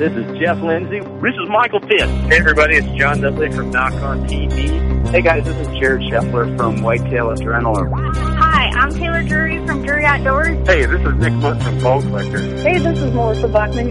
This is Jeff Lindsay. This is Michael Pitt. Hey everybody, it's John Dudley from Nock On TV. Hey guys, this is Jared Scheffler from Whitetail Adrenaline. Hi, I'm Taylor Drury from Drury Outdoors. Hey, this is Nick Mundt from Bone Collector. Hey, this is Melissa Bachman.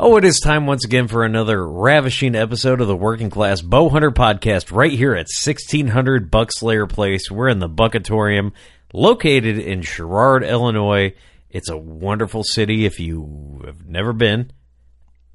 Oh, it is time once again for another ravishing episode of the Working Class Bow Hunter Podcast right here at 1600 Buckslayer Place. We're in the Buckatorium, located in Sherrard, Illinois. It's a wonderful city if you have never been.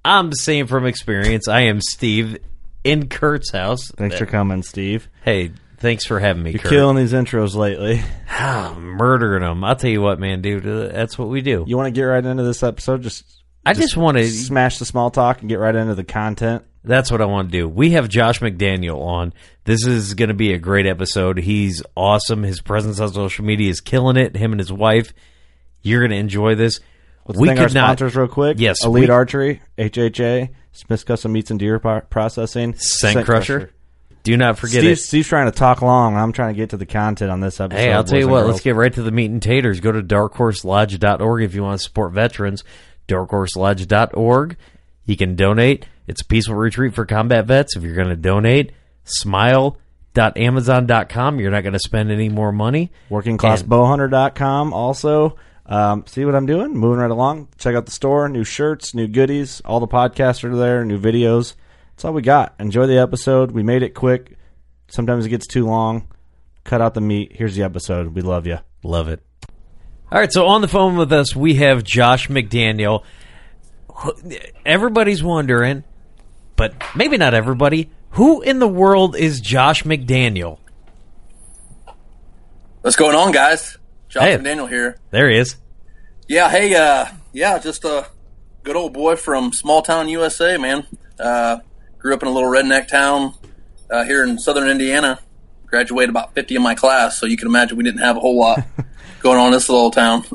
I'm saying from experience. I am Steve in Kurt's house. Thanks for coming, Steve. Hey, thanks for having me, You're Kurt. killing these intros lately. Ah, murdering them. I'll tell you what, man, dude. uh, That's what we do. You want to get right into this episode? Just I just want to smash the small talk and get right into the content. That's what I want to do. We have Josh McDaniel on. This is going to be a great episode. He's awesome. His presence on social media is killing it. Him and his wife. You're going to enjoy this. Let's thank our sponsors real quick. Yes, Elite we- Archery, HHA, Smith Custom Meats and Deer Processing, Scent Crusher. Do not forget Steve, it. Steve's trying to talk long. I'm trying to get to the content on this episode. Hey, I'll tell you what. girls. Let's get right to the meat and taters. Go to darkhorselodge.org if you want to support veterans. Darkhorselodge.org. You can donate. It's a peaceful retreat for combat vets. If you're going to donate, smile.amazon.com. You're not going to spend any more money. WorkingClassBowhunter.com also. Um, see what I'm doing? Moving right along. Check out the store. New shirts, new goodies. All the podcasts are there. New videos. That's all we got. Enjoy the episode. We made it quick. Sometimes it gets too long. Cut out the meat. Here's the episode. We love you. Love it. All right, so on the phone with us, we have Josh McDaniel. Everybody's wondering, but maybe not everybody, who in the world is Josh McDaniel? What's going on, guys? Josh Hey. McDaniel here. There he is. Yeah, hey, uh, yeah, just a good old boy from small town USA, man. Uh, grew up in a little redneck town uh, here in southern Indiana. Graduated about 50 in my class, so you can imagine we didn't have a whole lot going on in this little town.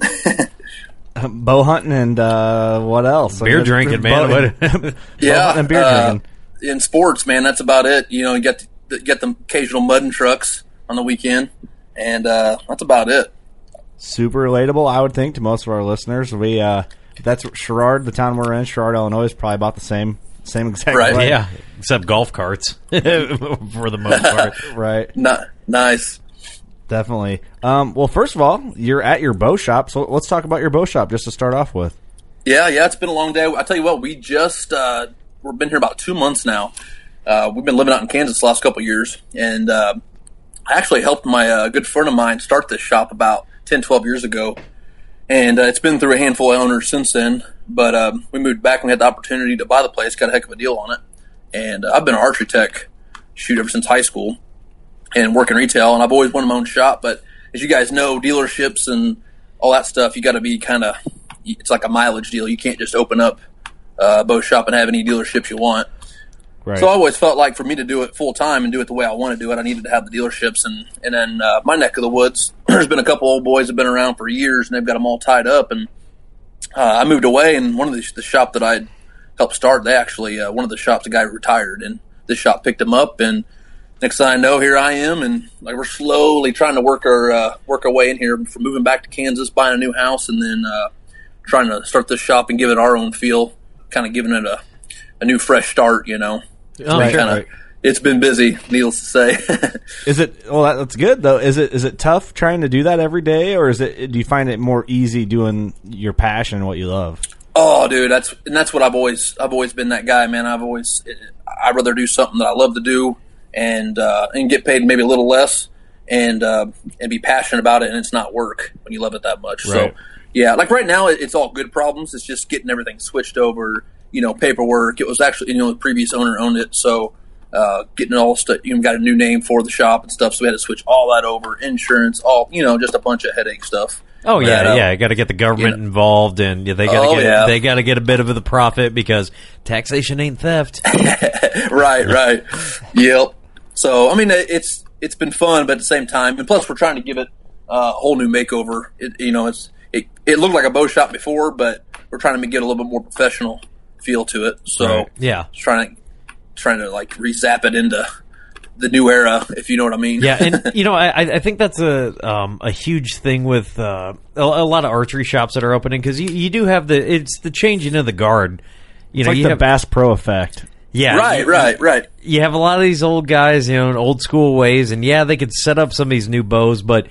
Bow hunting and uh, what else? Beer drinking, man. Bow- yeah, and beer uh, drinking. in sports, man, that's about it. You know, you get the, get the occasional mudding trucks on the weekend, and uh, that's about it. super relatable, I would think, to most of our listeners. We uh, that's Sherrard, the town we're in, Sherrard, Illinois, is probably about the same Same exact Right. way. Yeah, except golf carts for the most part. Right. Not nice. Definitely. Um, well, first of all, you're at your bow shop, so let's talk about your bow shop just to start off with. Yeah, yeah, it's been a long day. I tell you what, we just uh, we've been here about two months now. Uh, we've been living out in Kansas the last couple years, and uh, I actually helped my uh, good friend of mine start this shop about 10, 12 years ago. And uh, it's been through a handful of owners since then. But um, we moved back and we had the opportunity to buy the place, got a heck of a deal on it. And uh, I've been an archery tech shoot ever since high school and work in retail, and I've always wanted my own shop. But as you guys know, dealerships and all that stuff, you got to be kind of it's like a mileage deal. You can't just open up uh, a bow shop and have any dealerships you want. Right. So I always felt like for me to do it full time and do it the way I want to do it, I needed to have the dealerships. And and then uh, my neck of the woods, there's been a couple old boys have been around for years, and they've got them all tied up. And uh, I moved away, and one of the, the shop that I helped start, they actually uh, one of the shops, a guy retired, and this shop picked him up. And next thing I know, here I am, and like we're slowly trying to work our uh, work our way in here from moving back to Kansas, buying a new house, and then uh, trying to start this shop and give it our own feel, kind of giving it a a new fresh start, you know. Oh, Right, Kinda- right. It's been busy, needless to say. Is it? Well, that, that's good though. Is it? Is it tough trying to do that every day, or is it? Do you find it more easy doing your passion and what you love? oh, dude, that's and that's what I've always I've always been that guy, man. I've always I'd rather do something that I love to do and uh, and get paid maybe a little less and uh, and be passionate about it, and it's not work when you love it that much. Right. So yeah, like right now, it's all good problems. It's just getting everything switched over. You know, paperwork. It was actually you know the previous owner owned it, so uh, getting all stuff. You know, got a new name for the shop and stuff, so we had to switch all that over. Insurance, all you know, just a bunch of headache stuff. Oh yeah, That, uh, yeah. Got to get the government you know. involved, and yeah, they got to Oh, get yeah. they got to get a bit of the profit because taxation ain't theft. right, right. Yep. So I mean, it- it's it's been fun, but at the same time, and plus we're trying to give it uh, a whole new makeover. It, you know, it's it, it looked like a bow shop before, but we're trying to get a little bit more professional feel to it. So Right. Yeah. just trying to trying to like re-zap it into the new era, if you know what I mean. yeah, and you know, I, I I think that's a um, a huge thing with uh, a, a lot of archery shops that are opening because you, you do have the it's the changing of the guard. You It's know, like you the have, Bass Pro effect. Yeah, right, you- right, right. you have a lot of these old guys, you know, in old school ways, and yeah, they could set up some of these new bows, but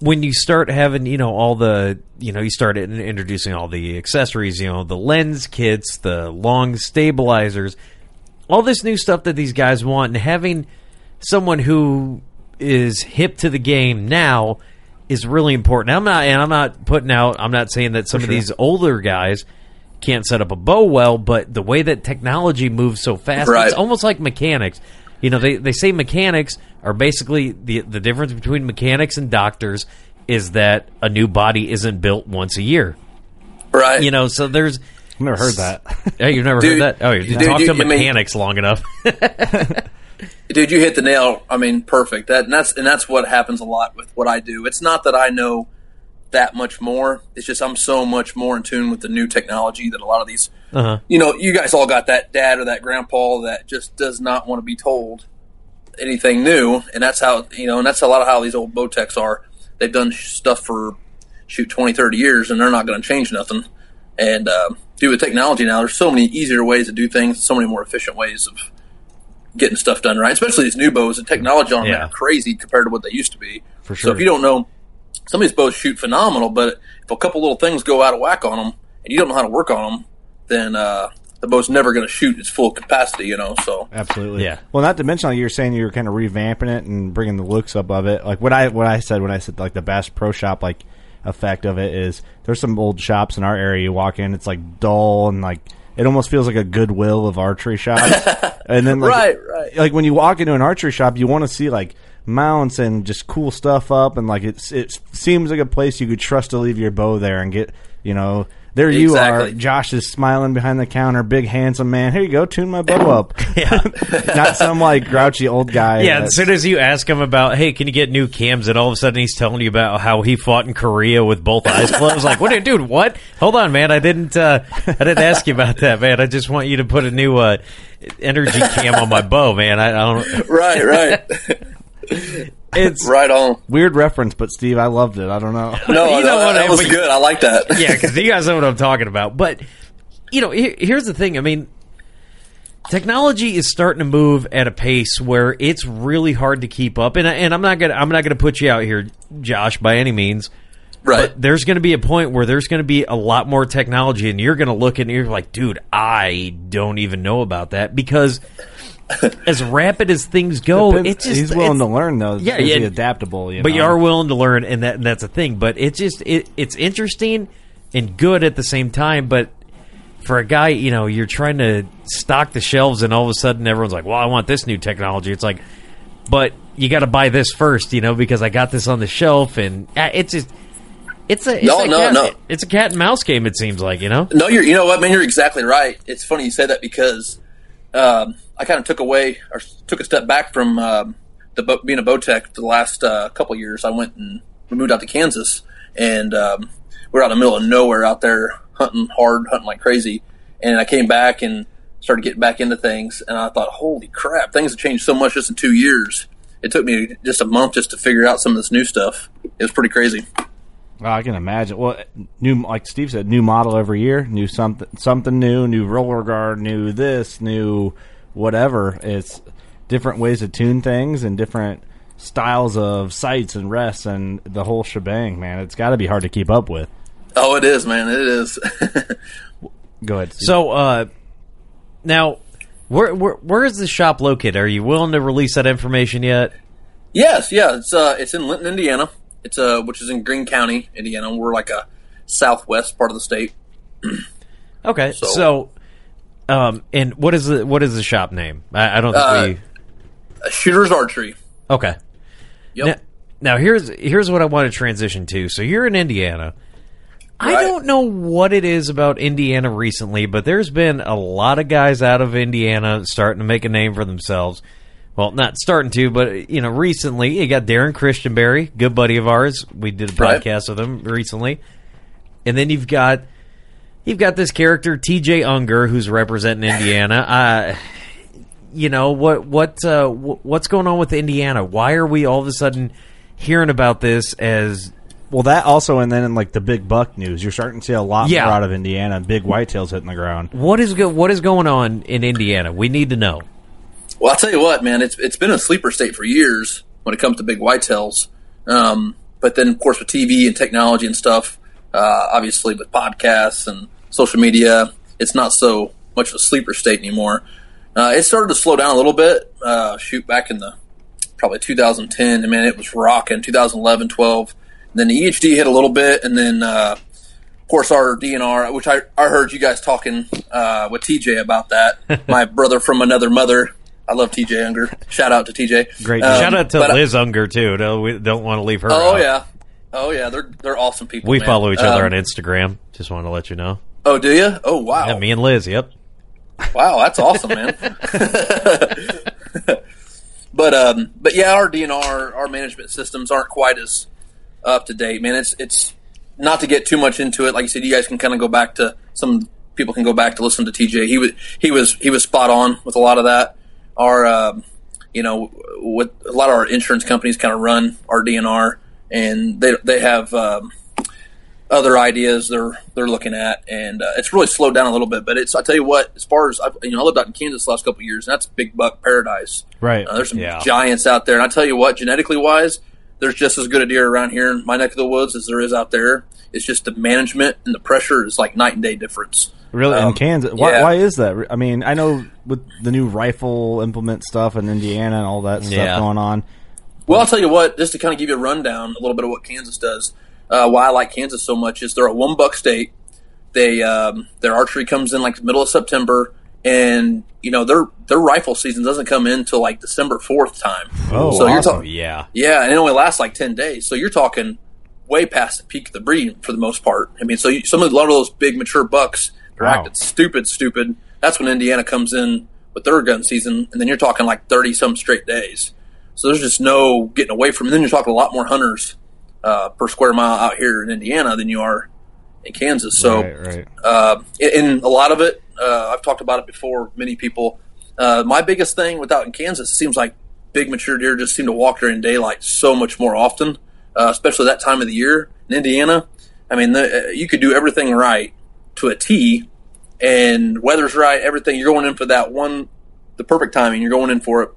when you start having, you know, all the, you know, you start introducing all the accessories, you know, the lens kits, the long stabilizers, all this new stuff that these guys want, and having someone who is hip to the game now is really important. I'm not, and I'm not putting out, I'm not saying that some of these older guys can't set up a bow well, but the way that technology moves so fast, Right. it's almost like mechanics. You know, they, they say mechanics are basically the the difference between mechanics and doctors is that a new body isn't built once a year. Right. You know, so there's I've never heard that. Oh, you've never Dude, heard that? Oh, you dude, talk you- to I mean- mechanics long enough. dude you hit the nail i mean perfect that and that's and that's what happens a lot with what i do it's not that i know that much more it's just i'm so much more in tune with the new technology that a lot of these Uh-huh. you know you guys all got that dad or that grandpa that just does not want to be told anything new and that's how you know and that's a lot of how these old bowtechs are they've done stuff for shoot 20 30 years and they're not going to change nothing and uh, due with technology now there's so many easier ways to do things so many more efficient ways of getting stuff done right, especially these new bows. The technology on them Yeah. are crazy compared to what they used to be. For sure. So if you don't know, some of these bows shoot phenomenal, but if a couple little things go out of whack on them and you don't know how to work on them, then uh, the bow's never going to shoot its full capacity. You know, so Absolutely. Yeah. Well, not to mention, like you were saying, you were kind of revamping it and bringing the looks up of it. Like what I what I said when I said like the Bass Pro Shop like effect of it is there's some old shops in our area. You walk in, it's like dull and like it almost feels like a Goodwill of archery shops. and then like, Right, right. Like when you walk into an archery shop, you want to see like mounts and just cool stuff up, and like it's it seems like a place you could trust to leave your bow there and get you know. There you Exactly. are. Josh is smiling behind the counter, big handsome man. Here you go, tune my bow up. yeah. Not some like grouchy old guy. Yeah, as soon as you ask him about, hey, can you get new cams, and all of a sudden he's telling you about how he fought in Korea with both eyes closed. like, what, are you- dude? What? Hold on, man. I didn't. Uh, I didn't ask you about that, man. I just want you to put a new uh, energy cam on my bow, man. I, I don't. right, right, It's right on. weird reference, but Steve, I loved it. I don't know. No, You know no, what, that I- was but- good. I like that. yeah, because you guys know what I'm talking about. But you know, here, here's the thing. I mean, technology is starting to move at a pace where it's really hard to keep up. And I- and I'm not gonna I'm not gonna put you out here, Josh, by any means. Right. But there's going to be a point where there's going to be a lot more technology, and you're going to look and you're like, dude, I don't even know about that because as rapid as things go, Depends- it's just he's willing it's- to learn though. Yeah, He's yeah. adaptable. You but know? you are willing to learn, and that and that's a thing. But it's just it, it's interesting and good at the same time. But for a guy, you know, you're trying to stock the shelves, and all of a sudden everyone's like, "Well, I want this new technology." It's like, but you got to buy this first, you know, because I got this on the shelf, and uh, it's just it's a it's No, a no, cat, no. it's a cat and mouse game. It seems like you know. No, you're. You know what, man? You're exactly right. It's funny you say that because um, I kind of took away or took a step back from um, the being a Botech for the last uh, couple years. I went and we moved out to Kansas, and um, we are out in the middle of nowhere out there hunting hard, hunting like crazy. And I came back and started getting back into things, and I thought, holy crap, things have changed so much just in two years. It took me just a month just to figure out some of this new stuff. It was pretty crazy. Well, I can imagine. Well, new like Steve said, new model every year, new something, something new, new roller guard, new this, new whatever. It's different ways to tune things and different styles of sights and rests and the whole shebang. Man, it's got to be hard to keep up with. Oh, it is, man. It is. Go ahead. Steve. So uh, now, where, where where is the shop located? Are you willing to release that information yet? Yes, yeah, it's uh, it's in Linton, Indiana. It's uh, which is in Greene County, Indiana. We're like a southwest part of the state. Okay, So- so, um, and what is the what is the shop name? I, I don't think Uh, we. Shooter's Archery. Okay. Yep. Now, now here's here's what I want to transition to. So you're in Indiana. I don't know what it is about Indiana recently, but there's been a lot of guys out of Indiana starting to make a name for themselves. Well, not starting to, but you know, recently you got Darren Christianberry, good buddy of ours. We did a Right. broadcast with him recently, and then you've got you've got this character T.J. Unger who's representing Indiana. Uh, you know what what uh, what's going on with Indiana? Why are we all of a sudden hearing about this as well, that also, and then in like the big buck news, you're starting to see a lot Yeah. more out of Indiana. Big whitetails hitting the ground. what is go- what is going on in Indiana? We need to know. Well, I'll tell you what, man. It's it's been a sleeper state for years when it comes to big whitetails. Um, but then, of course, with TV and technology and stuff, uh, obviously with podcasts and social media, it's not so much of a sleeper state anymore. Uh, it started to slow down a little bit. Uh, shoot, back in the probably 2010, I mean, it was rocking. 2011, 12. And then the EHD hit a little bit, and then uh, of course our DNR, which I, I heard you guys talking uh, with TJ about that. My brother from another mother. I love TJ Unger. Shout out to TJ. Great. Um, Shout out to but I- Liz Unger too. No, we don't want to leave her. oh out. yeah, oh yeah. They're they're awesome people. we man. follow each other Um, on Instagram. Just want to let you know. Oh, do you? Oh wow, Yeah, me and Liz. Yep. wow, that's awesome, man. but um, but yeah, our DNR, our management systems aren't quite as up to date, man. It's it's not to get too much into it. Like you said, you guys can kind of go back to some people can go back to listen to TJ. He was he was he was spot on with a lot of that. Our um, you know, with a lot of our insurance companies kind of run our DNR, and they they have um, other ideas they're they're looking at, and uh, it's really slowed down a little bit. But it's I tell you what, as far as I've, you know, I lived out in Kansas the last couple of years, and that's big buck paradise. Right. Uh, there's some Yeah. giants out there, and I tell you what, genetically wise, there's just as good a deer around here in my neck of the woods as there is out there. It's just the management and the pressure is like night and day difference. Really, Um, in Kansas, why, yeah. why is that? I mean, I know with the new rifle implement stuff in Indiana and all that stuff Yeah. going on. Well, I'll tell you what, just to kind of give you a rundown, a little bit of what Kansas does. Uh, why I like Kansas so much is they're a one buck state. They um, their archery comes in like the middle of September, and you know their their rifle season doesn't come in till like December fourth time. Oh, so you're talking Yeah. yeah, and it only lasts like ten days. So you're talking way past the peak of the breeding for the most part. I mean, so you, some of a lot of those big mature bucks they're Wow. acting stupid, stupid. That's when Indiana comes in with their gun season, and then you're talking like thirty some straight days. So there's just no getting away from. it. Then you're talking a lot more hunters uh, per square mile out here in Indiana than you are in Kansas. So right, right. uh, in a lot of it, uh, I've talked about it before. Many people. Uh, my biggest thing without in Kansas, it seems like big mature deer just seem to walk during daylight so much more often, uh, especially that time of the year. In Indiana, I mean, the, uh, you could do everything right to a T, and weather's right, everything. You're going in for that one the perfect timing. You're going in for it,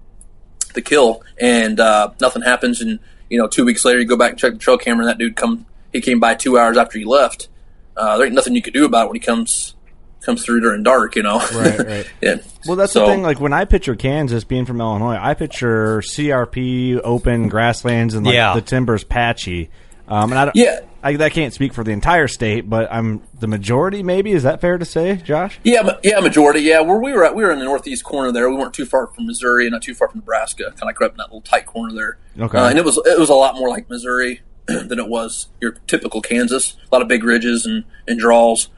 the kill, and uh, nothing happens. And you know, two weeks later, you go back and check the trail camera, and that dude come he came by two hours after you left. Uh, there ain't nothing you could do about it when he comes comes through during dark. You know, Right, right. yeah. Well, that's So- the thing. Like when I picture Kansas being from Illinois, I picture CRP, open grasslands, and like Yeah. the timbers patchy. Um, and I don't, Yeah. I, that can't speak for the entire state, but I'm the majority. Maybe is that fair to say, Josh? Yeah, yeah, majority. Yeah, where we were at, we were in the northeast corner there. We weren't too far from Missouri, and not too far from Nebraska. Kind of like right up in that little tight corner there. Okay. Uh, and it was it was a lot more like Missouri than it was your typical Kansas. A lot of big ridges and and draws.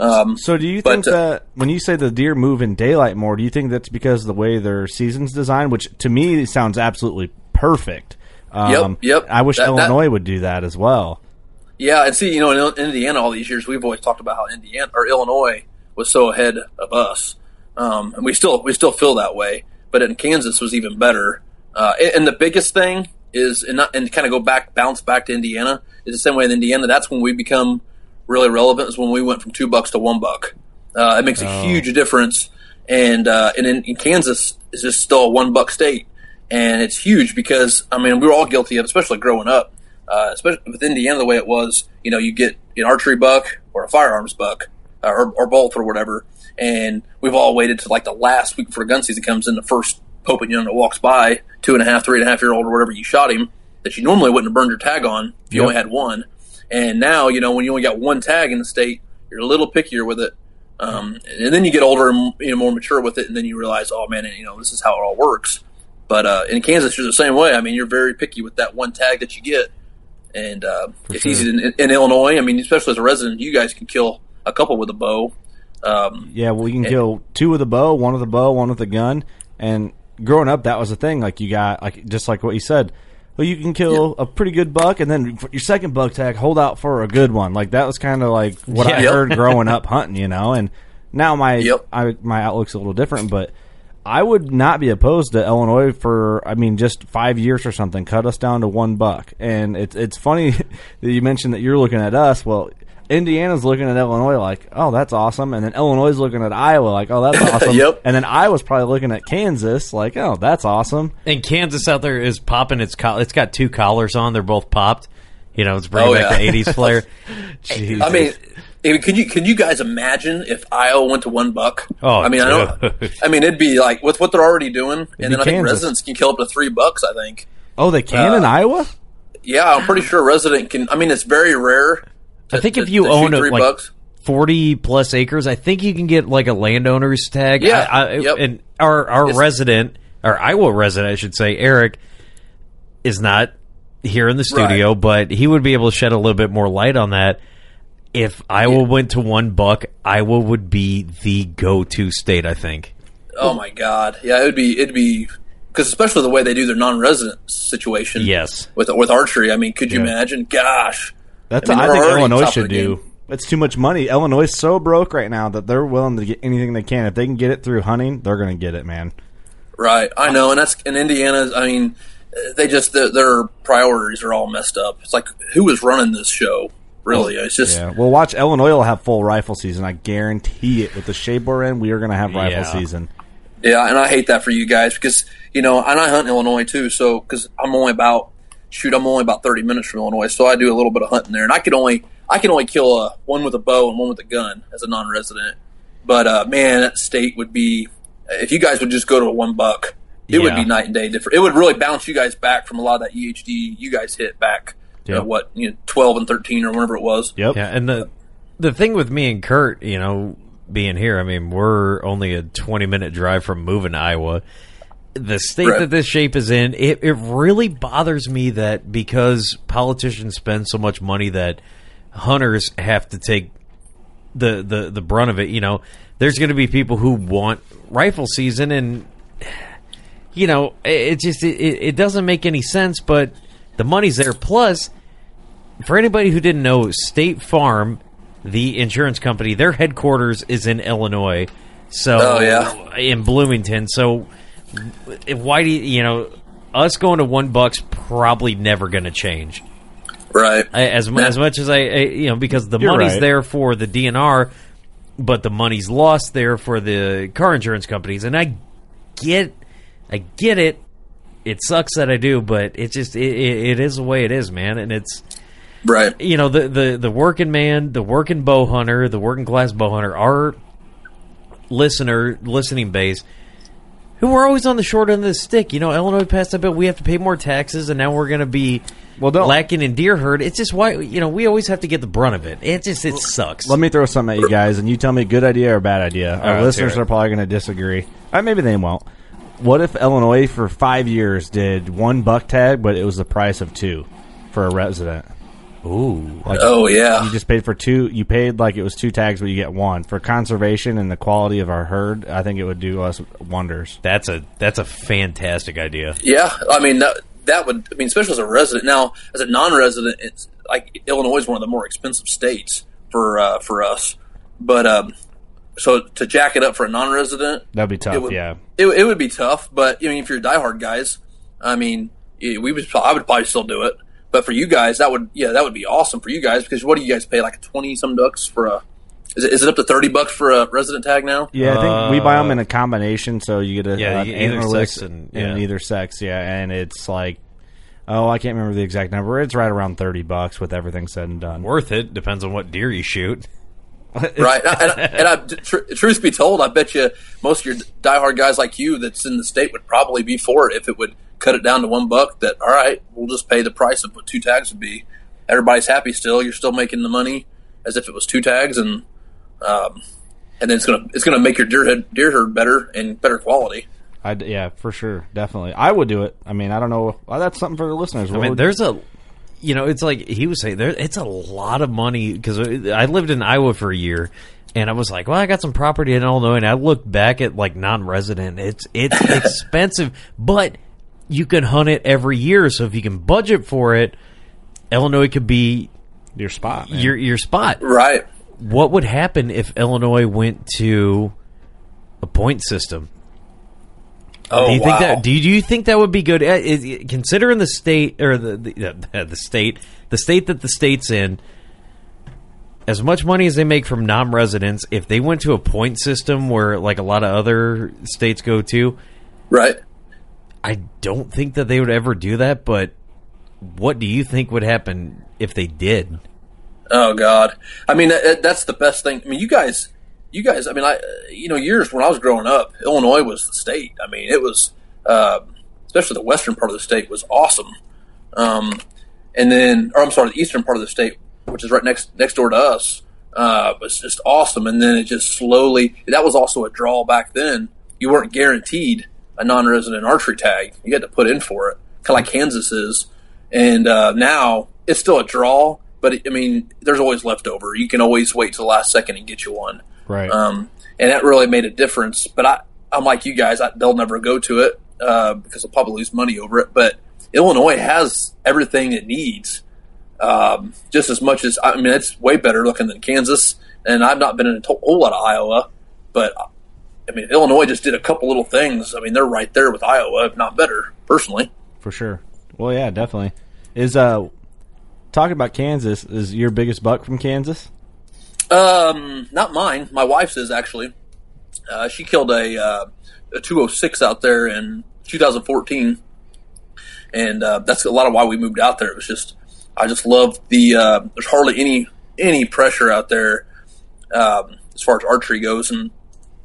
Um, So, do you But, think uh, that when you say the deer move in daylight more, do you think that's because of the way their season's designed? Which to me sounds absolutely perfect. Um, yep. I wish That- that- Illinois would do that as well. Yeah, and see, you know, in Il- Indiana, all these years, we've always talked about how Indiana or Illinois was so ahead of us, um, and we still we still feel that way. But in Kansas was even better. Uh, and, and the biggest thing is, and, not, and kind of go back, bounce back to Indiana, is the same way in Indiana. That's when we become really relevant. Is when we went from two bucks to one buck. Uh, it makes a huge difference. And uh, and in, in Kansas, is just still a one buck state, and it's huge because I mean we were all guilty of, especially growing up uh, especially with Indiana the way it was, you know, you get an archery buck or a firearms buck uh, or, or both or whatever, and we've all waited to like the last week before the gun season comes in. The first Pope young that walks by, two and a half, three and a half year old or whatever, you shot him that you normally wouldn't have burned your tag on if you Yep. only had one. And now, you know, when you only got one tag in the state, you're a little pickier with it. Um, and then you get older and you know more mature with it, and then you realize, oh man, you know, this is how it all works. But uh, in Kansas, you're the same way. I mean, you're very picky with that one tag that you get, and uh, it's sure. easy in, in Illinois. I mean, especially as a resident, you guys can kill a couple with a bow. Um, Yeah, well, you can kill two with a bow, one with a bow, one with a gun. And growing up, that was the thing. Like you got like just like what you said. Well, you can kill a pretty good buck, and then your second buck tag, hold out for a good one. Like that was kind of like what I Yep. heard growing up hunting, you know. And now my Yep. I, my outlook's a little different, but I would not be opposed to Illinois for I mean just five years or something. Cut us down to one buck, and it's it's funny that you mentioned that you're looking at us. Well, Indiana's looking at Illinois like, oh, that's awesome, and then Illinois is looking at Iowa like, oh, that's awesome. Yep. And then Iowa's probably looking at Kansas like, oh, that's awesome. And Kansas out there is popping its collar. It's got two collars on. They're both popped. You know, it's bringing Oh, back yeah. the '80s flair. Jesus. I mean, could you could you guys imagine if Iowa went to one buck? Oh, I mean, I don't. I mean, it'd be like with what they're already doing, be and then I think Kansas. residents can kill up to three bucks. I think. oh, they can in Uh, Iowa. Yeah, I'm pretty sure a resident can. I mean, it's very rare. I think to- if you to own a, like bucks, forty plus acres, I think you can get like a landowner's tag. Yeah, I, I, yep. and our our It's- resident, our Iowa resident, I should say, Eric, is not here in the studio, but he would be able to shed a little bit more light on that. If Iowa went to one buck, Iowa would be the go-to state. I think. oh my god, yeah, it'd be it'd be because especially the way they do their non-resident situation. Yes. with with archery. I mean, could you Yeah. imagine? Gosh, That's I mean, I, think Illinois should do. game. It's too much money. Illinois is so broke right now that they're willing to get anything they can. If they can get it through hunting, they're going to get it, man. right? I know, and that's in Indiana. I mean, they just their, their priorities are all messed up. It's like who is running this show? Really, it's just Yeah. Well, watch Illinois will have full rifle season. I guarantee it. With the shape we're in, we are going to have rifle Yeah. season. Yeah, and I hate that for you guys because you know, and I hunt in Illinois too. So because I'm only about shoot, I'm only about 30 minutes from Illinois, so I do a little bit of hunting there, and I can only I can only kill a one with a bow and one with a gun as a non-resident. But uh, man, that state would be if you guys would just go to a one buck, it would be night and day different. It would really bounce you guys back from a lot of that EHD you guys hit back. You know, what you know, 12 and 13 or whatever it was. Yep. Yeah, and the the thing with me and Kurt, you know, being here, I mean, we're only a twenty minute drive from moving to Iowa. The state Right. that this shape is in, it, it really bothers me that because politicians spend so much money that hunters have to take the the the brunt of it. You know, there's going to be people who want rifle season, and you know, it, it just it, it doesn't make any sense. But the money's there. Plus, for anybody who didn't know, State Farm, the insurance company, their headquarters is in Illinois. So, Oh, yeah. in Bloomington. So, why do you, you know, us going to one buck's probably never going to change. Right. As Yeah. as much as I, I you know because the You're money's right. there for the DNR, but the money's lost there for the car insurance companies, and I get, I get it. It sucks that I do, but it just it, it, it is the way it is, man. And it's right. You know, the the the working man, the working bow hunter, the working class bow hunter, our listener listening base who are always on the short end of the stick. You know, Illinois passed that bill. We have to pay more taxes, and now we're going to be well don't. lacking in deer herd. It's just why you know we always have to get the brunt of it. It just it sucks. Let me throw something at you guys, and you tell me good idea or bad idea. Our right, listeners are probably going to disagree. Uh, maybe they won't. What if Illinois for five years did one buck tag, but it was the price of two for a resident? Ooh, Like, Oh, yeah. You just paid for two. You paid like it was two tags, but you get one for conservation and the quality of our herd. I think it would do us wonders. That's a that's a fantastic idea. Yeah, I mean that that would. I mean, especially as a resident. Now, as a non-resident, it's like Illinois is one of the more expensive states for uh, for us. But um, so to jack it up for a non-resident, That'd be tough. it would, yeah. it, it would be tough. But I mean, if you're diehard guys, I mean, we would. I would probably still do it. But for you guys, that would yeah, that would be awesome for you guys because what do you guys pay like twenty some bucks for a? Is it, is it up to thirty bucks for a resident tag now? Yeah, I think we buy them in a uh, combination, so you get a yeah, an you get either antlerless sex and- and yeah. either sex. Yeah, and it's like, oh, I can't remember the exact number. It's right around thirty bucks with everything said and done. Worth it depends on what deer you shoot. right? And, I- and I, tr- truth be told, I bet you most of your diehard guys like you that's in the state would probably be for it if it would cut it down to one buck. That all right, we'll just pay the price of what two tags would be. Everybody's happy still. You're still making the money as if it was two tags, and um, and then it's gonna it's gonna make your deer head, deer herd better and better quality. I yeah, for sure, definitely. I would do it. I mean, I don't know. Well, that's something for the listeners. I mean, would- there's a, you know, it's like he was saying there. It's a lot of money because I lived in Iowa for a year, and I was like, well, I got some property in Illinois, and I look back at like non-resident. It's it's expensive, but you can hunt it every year. So if you can budget for it, Illinois could be your spot. man. your your spot. Right. What would happen if Illinois went to a point system? Oh do you wow. think that? Do you, do you think that would be good? Uh, is- considering the state or the the, the the state, the state that the state's in, as much money as they make from non-residents, if they went to a point system where like a lot of other states go to, right? I don't think that they would ever do that. But what do you think would happen if they did? Oh God! I mean, that, that's the best thing. I mean, you guys, you guys. I mean, I, you know, years when I was growing up, Illinois was the state. I mean, it was, uh, especially the western part of the state was awesome. Um, and then, or I'm sorry, the eastern part of the state, which is right next next door to us, uh, was just awesome. And then it just slowly. That was also a draw back then. You weren't guaranteed a non-resident archery tag. You had to put in for it, kind of like Kansas is. And uh, now it's still a draw, but it, I mean, there's always leftover. You can always wait to the last second and get you one. Right. Um, and that really made a difference. But I, I'm like you guys, I, they'll never go to it uh, because they'll probably lose money over it. But Illinois has everything it needs, um, just as much as I mean, it's way better looking than Kansas. And I've not been in a whole lot of Iowa, but I mean, Illinois just did a couple little things. I mean, they're right there with Iowa, if not better, personally. for sure. Well, yeah, definitely. Is uh talking about Kansas? Is your biggest buck from Kansas? Um, not mine. My wife's is actually. Uh, she killed a uh, a 206 out there in 2014, and uh, that's a lot of why we moved out there. It was just I just loved the. Uh, there's hardly any any pressure out there um, as far as archery goes, and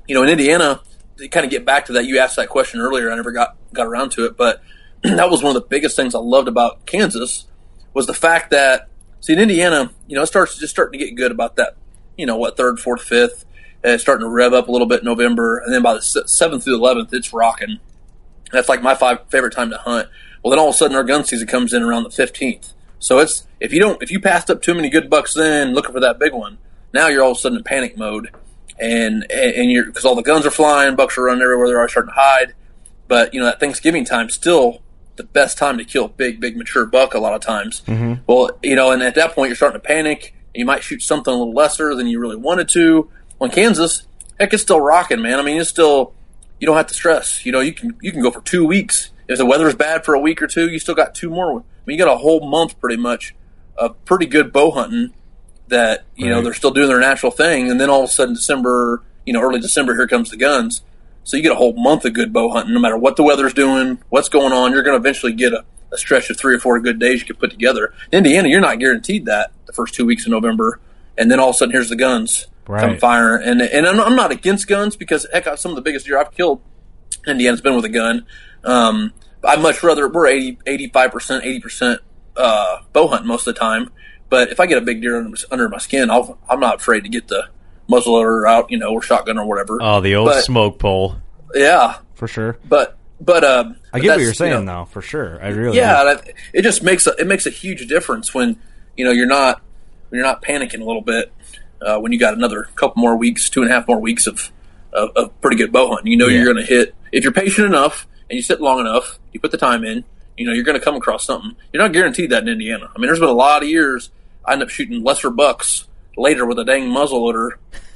you know in Indiana, to kind of get back to that, you asked that question earlier. I never got got around to it, but that was one of the biggest things I loved about Kansas was the fact that see in Indiana, you know, it starts just starting to get good about that. You know what, third, fourth, fifth, and it's starting to rev up a little bit in November, and then by the seventh through the eleventh, it's rocking. That's like my five favorite time to hunt. Well, then all of a sudden our gun season comes in around the fifteenth. So it's if you don't if you passed up too many good bucks then looking for that big one, now you're all of a sudden in panic mode, and and you're because all the guns are flying, bucks are running everywhere, they're already starting to hide. But you know that Thanksgiving time still the best time to kill big, big mature buck a lot of times. Mhm. Well, you know, and at that point you're starting to panic. You might shoot something a little lesser than you really wanted to. On Kansas, heck, it's still rocking, man. I mean, it's still you don't have to stress. You know, you can you can go for two weeks. If the weather's bad for a week or two, you still got two more. I mean, you got a whole month pretty much of pretty good bow hunting. That you know they're still doing their natural thing, and then all of a sudden December, you know, early December, here comes the guns. So you get a whole month of good bow hunting, no matter what the weather's doing, what's going on. You're going to eventually get a, a stretch of three or four good days you can put together. In Indiana, you're not guaranteed that the first two weeks of November, and then all of a sudden here's the guns come firing. And and I'm, I'm not against guns because heck, some of the biggest deer I've killed, Indiana's been with a gun. Um, I'd much rather we're 80, 85 percent, eighty percent uh, bow hunting most of the time. But if I get a big deer under, under my skin, I'll, I'm not afraid to get the muzzleloader out, you know, or shotgun or whatever. Oh, the old But- smoke pole. Yeah, for sure. but but uh, I get what you're you saying, know, though, for sure. I really yeah, do. it just makes a, it makes a huge difference when you know you're not when you're not panicking a little bit uh, when you got another couple more weeks, two and a half more weeks of of, of pretty good bow hunting. You know Yeah. you're going to hit if you're patient enough and you sit long enough, you put the time in. You know you're going to come across something. You're not guaranteed that in Indiana. I mean, there's been a lot of years I end up shooting lesser bucks later with a dang muzzleloader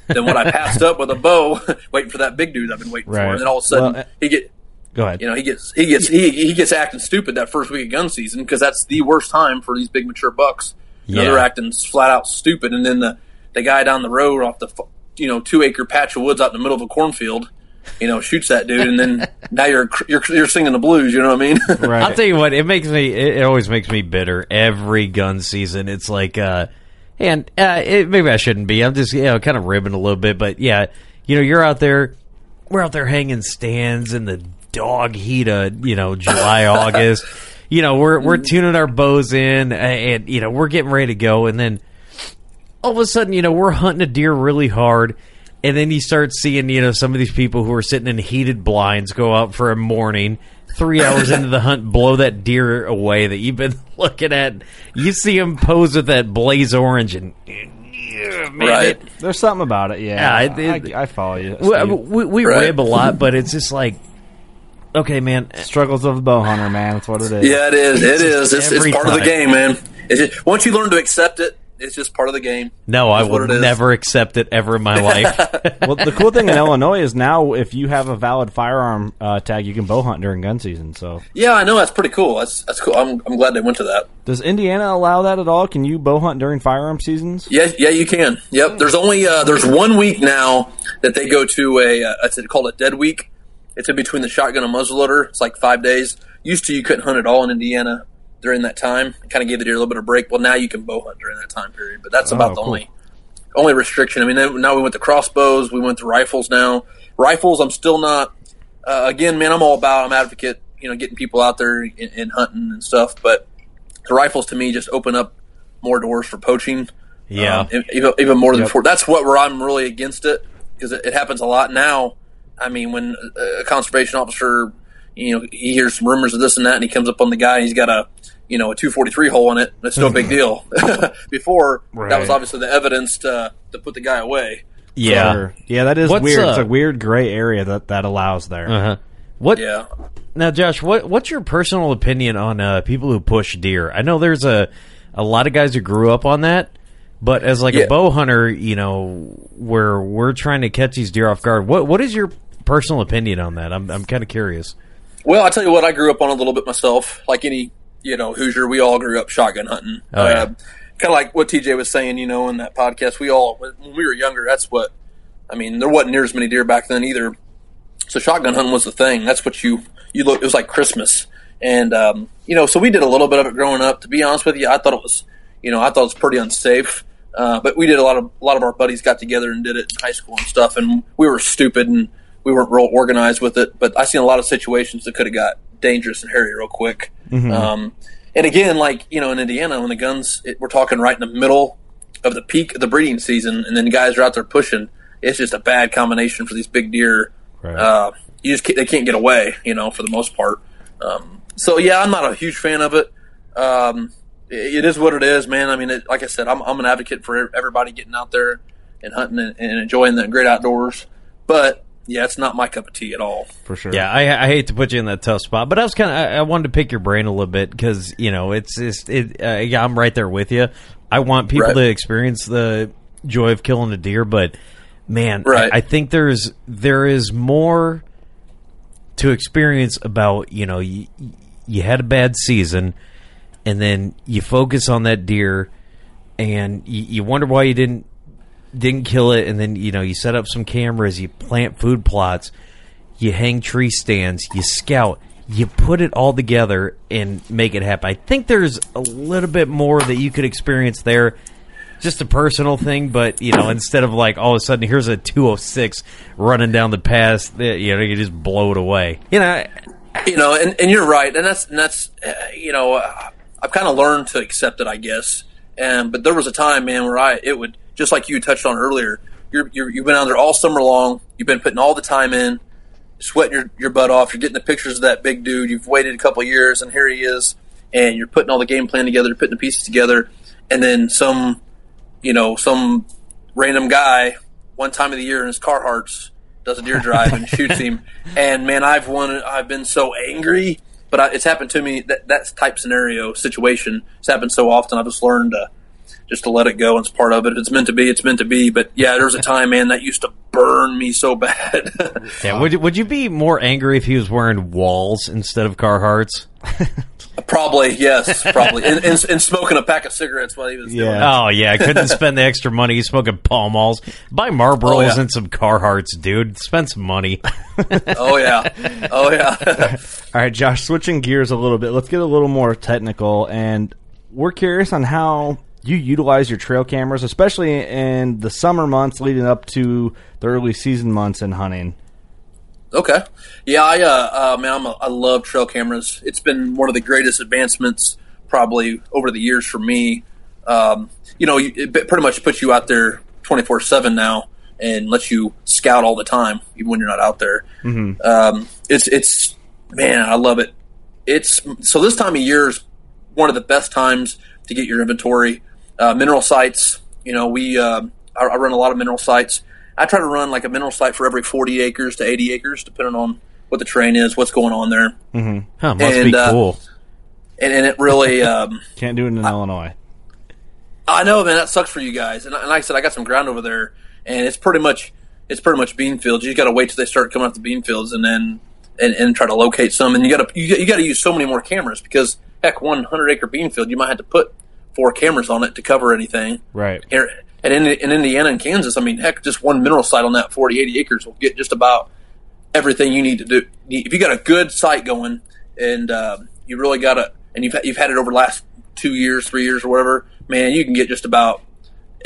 than what I passed up with a bow, waiting for that big dude I've been waiting for. And then all of a sudden Well, uh, he get Go ahead. you know, he gets he gets he, he gets acting stupid that first week of gun season because that's the worst time for these big mature bucks. You know, Yeah. they're acting flat out stupid, and then the the guy down the road off the you know two acre patch of woods out in the middle of a cornfield, you know, shoots that dude, and then now you're you're you're singing the blues. You know what I mean? Right. I'll tell you what, it makes me. It, it always makes me bitter every gun season. It's like, uh, and uh, it, maybe I shouldn't be. I'm just, you know, kind of ribbing a little bit, but yeah, you know, you're out there. We're out there hanging stands in the dog heat of you know July, August. You know, we're we're tuning our bows in, and, and you know, we're getting ready to go, and then all of a sudden, you know, we're hunting a deer really hard. And then you start seeing, you know, some of these people who are sitting in heated blinds go out for a morning, three hours into the hunt, blow that deer away that you've been looking at. You see them pose with that blaze orange, and yeah, man, Right. it- There's something about it, yeah. Yeah, it- it- I, I follow you. we, we, we Right. rib a lot, but it's just like, okay, man. Struggles of the bow hunter, man. That's what it is. yeah, it is. It is. It's, it's Every part of the game, man. It's just, once you learn to accept it, it's just part of the game. No, I That's what will never accept it ever in my life. well, the cool thing in Illinois is now if you have a valid firearm uh, tag, you can bow hunt during gun season. So, Yeah, I know that's pretty cool. That's that's cool. I'm I'm glad they went to that. does Indiana allow that at all? Can you bow hunt during firearm seasons? Yeah, yeah, you can. Yep. There's only uh, there's one week now that they go to a uh, it's called a dead week. It's in between the shotgun and muzzleloader. It's like five days. Used to you couldn't hunt at all in Indiana during that time. Kind of gave the deer a little bit of break. Well, now you can bow hunt during that time period. But that's Oh, about the cool. only only restriction. I mean, now we went to crossbows. We went to rifles. Now rifles, I'm still not. Uh, again, man, I'm all about. I'm advocate. You know, getting people out there and, and hunting and stuff. But the rifles to me just open up more doors for poaching. Yeah. Um, even, even more than Yep. before. That's what where I'm really against it because it, it happens a lot now. I mean, when a, a conservation officer, you know, he hears some rumors of this and that, and he comes up on the guy, and he's got a, you know, a 243 hole in it. It's no big deal. Before that was obviously the evidence to to put the guy away. yeah. Sure. Yeah, that is What's, weird. it's uh, a weird gray area that that allows there. Uh huh. What? Yeah. Now, Josh, what what's your personal opinion on uh, people who push deer? I know there's a a lot of guys who grew up on that, but as like Yeah. a bow hunter, you know, where we're trying to catch these deer off guard. What what is your personal opinion on that? I'm I'm kind of curious. Well, I tell you what, I grew up on a little bit myself. Like any, you know, Hoosier, we all grew up shotgun hunting. Oh, yeah. kind of like what TJ was saying, you know, in that podcast. We all, when we were younger, that's what. I mean, there wasn't near as many deer back then either. So shotgun hunting was the thing. That's what you you look. It was like Christmas, and um, you know, so we did a little bit of it growing up. To be honest with you, I thought it was, you know, I thought it was pretty unsafe. Uh, but we did a lot of a lot of our buddies got together and did it in high school and stuff, and we were stupid and we weren't real organized with it. But I seen a lot of situations that could have got dangerous and hairy real quick. Um, and again, like you know, in Indiana, when the guns, it, we're talking right in the middle of the peak of the breeding season, and then guys are out there pushing. It's just a bad combination for these big deer. Right. Uh, you just can't, they can't get away, you know, for the most part. Um, so yeah, I'm not a huge fan of it. Um, it, it is what it is, man. I mean, it, like I said, I'm, I'm an advocate for everybody getting out there and hunting and, and enjoying the great outdoors. But yeah, it's not my cup of tea at all. For sure. Yeah, I, I hate to put you in that tough spot, but I was kind of I, I wanted to pick your brain a little bit because you know it's just it. Uh, yeah, I'm right there with you. I want people Right. to experience the joy of killing a deer, but man, Right. I, I think there's there is more to experience about you know you, you had a bad season, and then you focus on that deer, and you, you wonder why you didn't didn't kill it, and then you know you set up some cameras, you plant food plots you hang tree stands, you scout, you put it all together and make it happen. I think there's a little bit more that you could experience there. Just a personal thing, but you know, instead of like all of a sudden here's a 206 running down the pass, you know, you just blow it away. You know, you know, and, and you're right, and that's and that's uh, you know, uh, I've kind of learned to accept it, I guess. And but there was a time, man, where I it would just like you touched on earlier. You're, you're you've been out there all summer long. You've been putting all the time in, sweating your, your butt off. You're getting the pictures of that big dude. You've waited a couple years, and here he is. And you're putting all the game plan together, putting the pieces together, and then some, you know, some random guy one time of the year in his Carhartts does a deer drive and shoots him. And man, I've won. I've been so angry, but I, it's happened to me. That that type scenario situation. It's happened so often. I've just learned to just to let it go. And it's part of it. If it's meant to be, it's meant to be. But yeah, there was a time, man, that used to burn me so bad. yeah, would would you be more angry if he was wearing walls instead of Carhartts? Probably yes, probably, and, and, and, smoking a pack of cigarettes while he was yeah. doing it. Oh yeah, couldn't spend the extra money. He's smoking Pall Malls. Buy Marlboros Oh, yeah. and some Carhartts, dude. Spend some money. oh yeah, oh yeah. All right, Josh, switching gears a little bit. Let's get a little more technical, and we're curious on how you utilize your trail cameras, especially in the summer months leading up to the early season months in hunting. Okay. Yeah, I uh, uh man, I'm a, I love trail cameras. It's been one of the greatest advancements probably over the years for me. Um, you know, it pretty much puts you out there 24 seven now and lets you scout all the time, even when you're not out there. Mm-hmm. Um, it's it's man, I love it. It's so this time of year is one of the best times to get your inventory. Uh, mineral sites, you know, we uh, I, I run a lot of mineral sites. I try to run like a mineral site for every 40 acres to 80 acres, depending on what the terrain is, what's going on there. Mm-hmm. Huh, must be uh, cool. And, and it really um, can't do it in Illinois. I know, man. That sucks for you guys. And, and like I said, I got some ground over there, and it's pretty much it's pretty much bean fields. You got to wait till they start coming out the bean fields, and then and, and try to locate some. And you got to you, got- you got to use so many more cameras because heck, one hundred acre bean field, you might have to put four cameras on it to cover anything. Right. Here and in, in Indiana and Kansas, I mean, heck, just one mineral site on that 40, 80 acres will get just about everything you need to do. If you got a good site going, and uh, you really got to, and you've you've had it over the last two years, three years, or whatever, man, you can get just about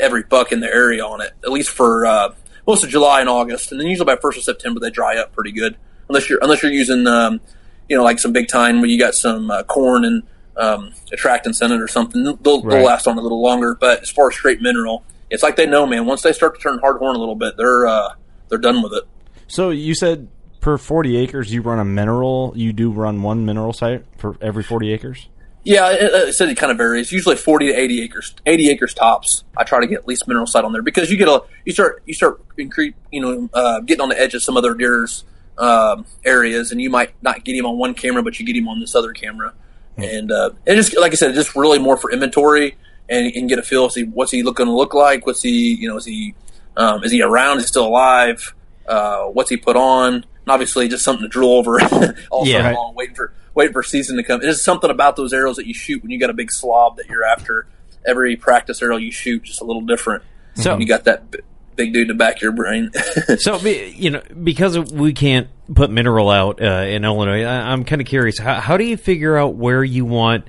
every buck in the area on it. At least for uh, most of July and August, and then usually by first of September they dry up pretty good. Unless you're unless you're using, um, you know, like some big time where you got some uh, corn and um, attractants in it or something. They'll, Right. they'll last on a little longer. But as far as straight mineral, it's like they know, man. Once they start to turn hard horn a little bit, they're uh, they're done with it. So you said per 40 acres you run a mineral. You do run one mineral site for every 40 acres. Yeah, it, it said it kind of varies. Usually forty to eighty acres, eighty acres tops. I try to get at least mineral site on there because you get a you start you start increase you know uh, getting on the edge of some other deer's um, areas, and you might not get him on one camera, but you get him on this other camera, and uh, and just like I said, just really more for inventory and, and get a feel. See what's he looking to look like? What's he you know is he um, is he around? Is he still alive? Uh, what's he put on? And obviously, just something to drool over all Yeah. summer long, waiting for waiting for season to come. There's something about those arrows that you shoot when you got a big slob that you're after. Every practice arrow you shoot just a little different. So- So you got that b- big dude in the back of your brain. so you know because we can't put mineral out uh, in Illinois, I- I'm kind of curious. How, how do you figure out where you want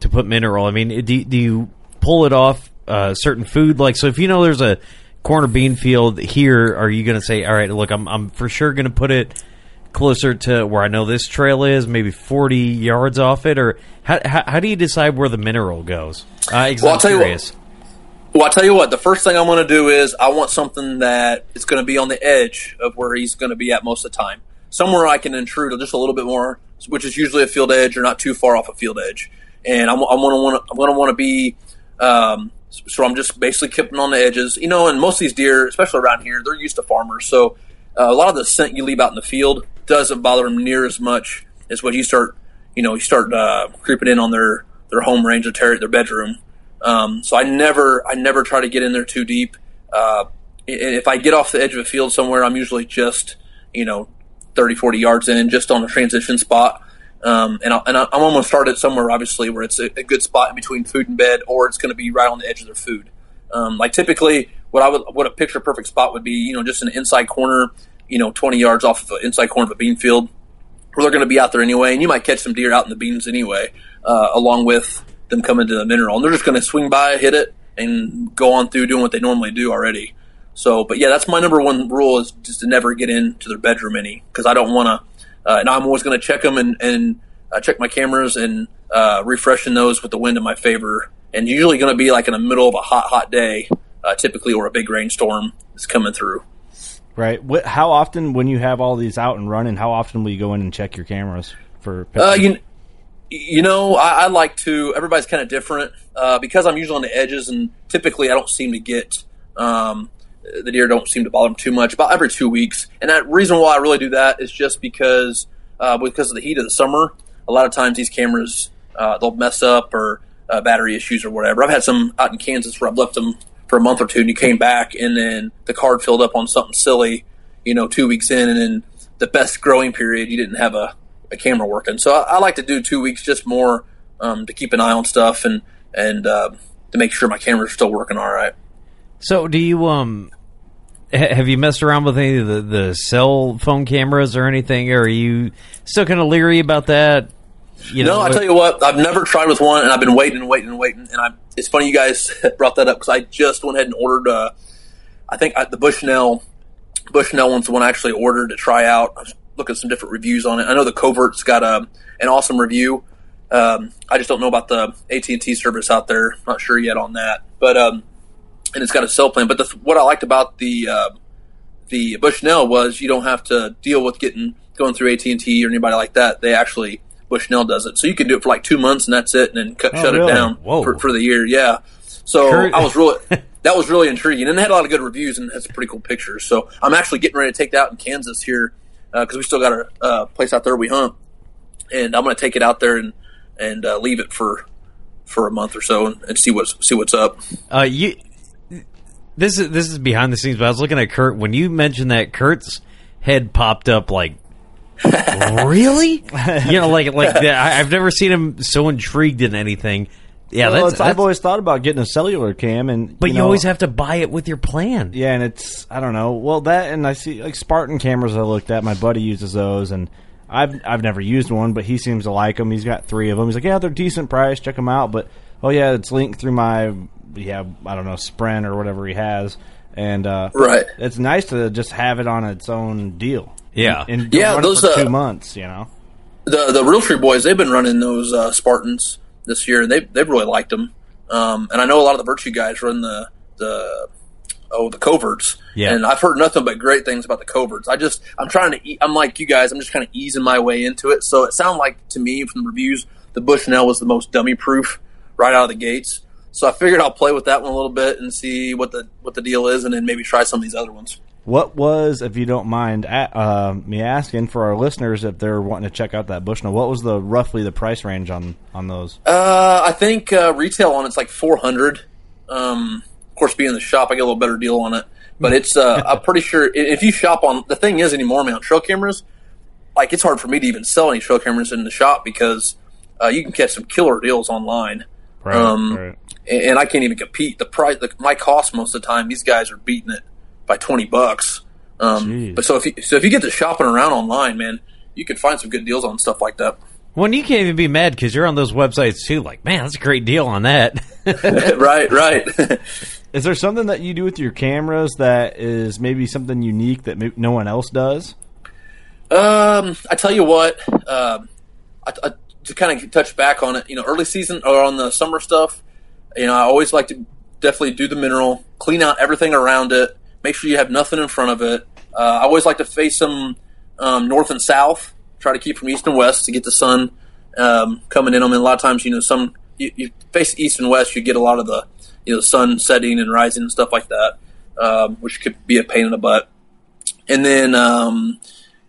to put mineral? I mean, do, do you pull it off uh, certain food? Like, so if you know there's a corner bean field here, are you going to say, all right, look, I'm I'm for sure going to put it closer to where I know this trail is, maybe 40 yards off it, or how how, how do you decide where the mineral goes? Uh, Well, I'll tell you what. curious. Well, I tell you what, the first thing I want to do is I want something that is going to be on the edge of where he's going to be at most of the time. Somewhere I can intrude just a little bit more, which is usually a field edge or not too far off a field edge. And I'm, I'm to want to I'm to want to be um, so I'm just basically keeping on the edges, you know. And most of these deer, especially around here, they're used to farmers, so uh, a lot of the scent you leave out in the field doesn't bother them near as much as when you start, you know, you start uh, creeping in on their their home range, their ter- their bedroom. Um, so I never, I never try to get in there too deep. Uh, if I get off the edge of a field somewhere, I'm usually just, you know, 30, 40 yards in, just on a transition spot. Um, and, I, and I, I'm going to start it somewhere, obviously, where it's a, a good spot in between food and bed, or it's going to be right on the edge of their food. Um, like typically, what I would, what a picture perfect spot would be, you know, just an inside corner, you know, 20 yards off of the inside corner of a bean field where they're going to be out there anyway. And you might catch some deer out in the beans anyway, uh, along with them coming to the mineral. And they're just going to swing by, hit it, and go on through doing what they normally do already. So, but yeah, that's my number one rule is just to never get into their bedroom any because I don't want to. Uh, and I'm always going to check them and, and uh, check my cameras and uh, refreshing those with the wind in my favor. And usually going to be like in the middle of a hot, hot day, uh, typically, or a big rainstorm is coming through. Right. What, how often, when you have all these out and running, how often will you go in and check your cameras for? Uh, you, you know, I, I like to. Everybody's kind of different uh, because I'm usually on the edges, and typically I don't seem to get. Um, the deer don't seem to bother them too much. About every two weeks, and that reason why I really do that is just because uh, because of the heat of the summer. A lot of times these cameras uh, they'll mess up or uh, battery issues or whatever. I've had some out in Kansas where I've left them for a month or two, and you came back, and then the card filled up on something silly, you know, two weeks in, and then the best growing period you didn't have a, a camera working. So I, I, like to do two weeks just more um, to keep an eye on stuff and and uh, to make sure my camera's are still working all right. So, do you um have you messed around with any of the, the cell phone cameras or anything? Or are you still kind of leery about that? You know, no, I tell you what, I've never tried with one, and I've been waiting and waiting and waiting. And I, it's funny you guys brought that up because I just went ahead and ordered. Uh, I think I, the Bushnell Bushnell one's the one I actually ordered to try out. I was looking at some different reviews on it. I know the Covert's got a, um, an awesome review. Um, I just don't know about the AT and T service out there. Not sure yet on that, but um, and it's got a cell plan. But the, what I liked about the uh, the Bushnell was you don't have to deal with getting going through AT and T or anybody like that. They actually Bushnell does it, so you can do it for like two months and that's it, and then cut, oh, shut really? it down for, for, the year. Yeah. So Kurt. I was really that was really intriguing, and they had a lot of good reviews and had some pretty cool pictures. So I'm actually getting ready to take that out in Kansas here because uh, we still got a uh, place out there we hunt, and I'm going to take it out there and and uh, leave it for for a month or so and, and see what's see what's up. Uh, you this is this is behind the scenes, but I was looking at Kurt when you mentioned that Kurt's head popped up like really? you know, like like I've never seen him so intrigued in anything. Yeah, well, that's, that's, I've always thought about getting a cellular cam, and but you, know, always have to buy it with your plan. Yeah, and it's I don't know. Well, that and I see like Spartan cameras I looked at. My buddy uses those, and I've I've never used one, but he seems to like them. He's got three of them. He's like, yeah, they're decent price. Check them out. But oh yeah, it's linked through my yeah, I don't know, Sprint or whatever he has, and uh, right, it's nice to just have it on its own deal. Yeah, and, and yeah, those uh, two months, you know. The the Realtree boys, they've been running those uh, Spartans this year, and they they've really liked them. Um, and I know a lot of the Virtue guys run the the oh the coverts. Yeah. And I've heard nothing but great things about the coverts. I just I'm trying to I'm like you guys. I'm just kind of easing my way into it. So it sounded like to me from the reviews the Bushnell was the most dummy proof right out of the gates. So I figured I'll play with that one a little bit and see what the what the deal is, and then maybe try some of these other ones. What was, if you don't mind uh, me asking, for our listeners if they're wanting to check out that Bushnell, what was the roughly the price range on on those? Uh, I think uh, retail on it's like four hundred. Um, of course, being in the shop, I get a little better deal on it. But it's uh, I'm pretty sure if you shop on the thing is anymore, man, trail cameras, like it's hard for me to even sell any trail cameras in the shop because uh, you can catch some killer deals online. Right, um, right and I can't even compete. The price, the, my cost most of the time, these guys are beating it by twenty bucks. Um, but so if you so if you get to shopping around online, man, you can find some good deals on stuff like that. Well, you can't even be mad because you're on those websites too. Like, man, that's a great deal on that. right, right. is there something that you do with your cameras that is maybe something unique that no one else does? Um, I tell you what, uh, I, I, to kind of touch back on it, you know, early season or on the summer stuff, you know, I always like to definitely do the mineral, clean out everything around it, make sure you have nothing in front of it. Uh, I always like to face them um, north and south, try to keep from east and west to get the sun um, coming in them. And a lot of times, you know, some you, you, face east and west, you get a lot of the you know sun setting and rising and stuff like that, um, which could be a pain in the butt. And then um,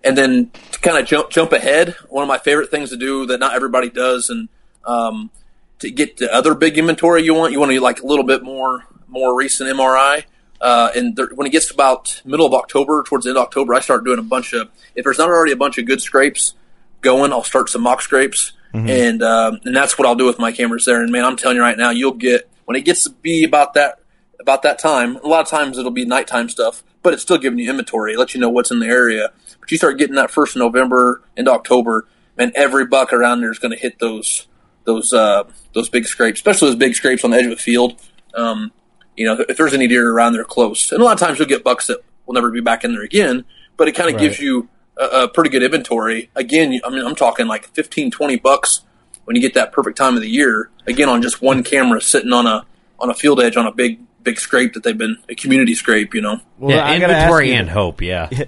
and then to kind of jump jump ahead, one of my favorite things to do that not everybody does, and um, to get the other big inventory you want. You want to like a little bit more more recent MRI. Uh, and there, when it gets about middle of October, towards the end of October, I start doing a bunch of. If there's not already a bunch of good scrapes going, I'll start some mock scrapes, mm-hmm. and um, and that's what I'll do with my cameras there. And man, I'm telling you right now, you'll get when it gets to be about that about that time. A lot of times it'll be nighttime stuff, but it's still giving you inventory. It lets you know what's in the area. But you start getting that first November and October, and every buck around there is going to hit those those uh, those big scrapes, especially those big scrapes on the edge of the field. Um, you know, if there's any deer around there close, and a lot of times you'll get bucks that will never be back in there again. But it kind of Right. gives you a, a pretty good inventory. Again, I mean, I'm talking like 15, 20 bucks when you get that perfect time of the year. Again, on just one camera sitting on a on a field edge on a big big scrape that they've been a community scrape. You know. Well, yeah, I gotta ask inventory and hope. Yeah.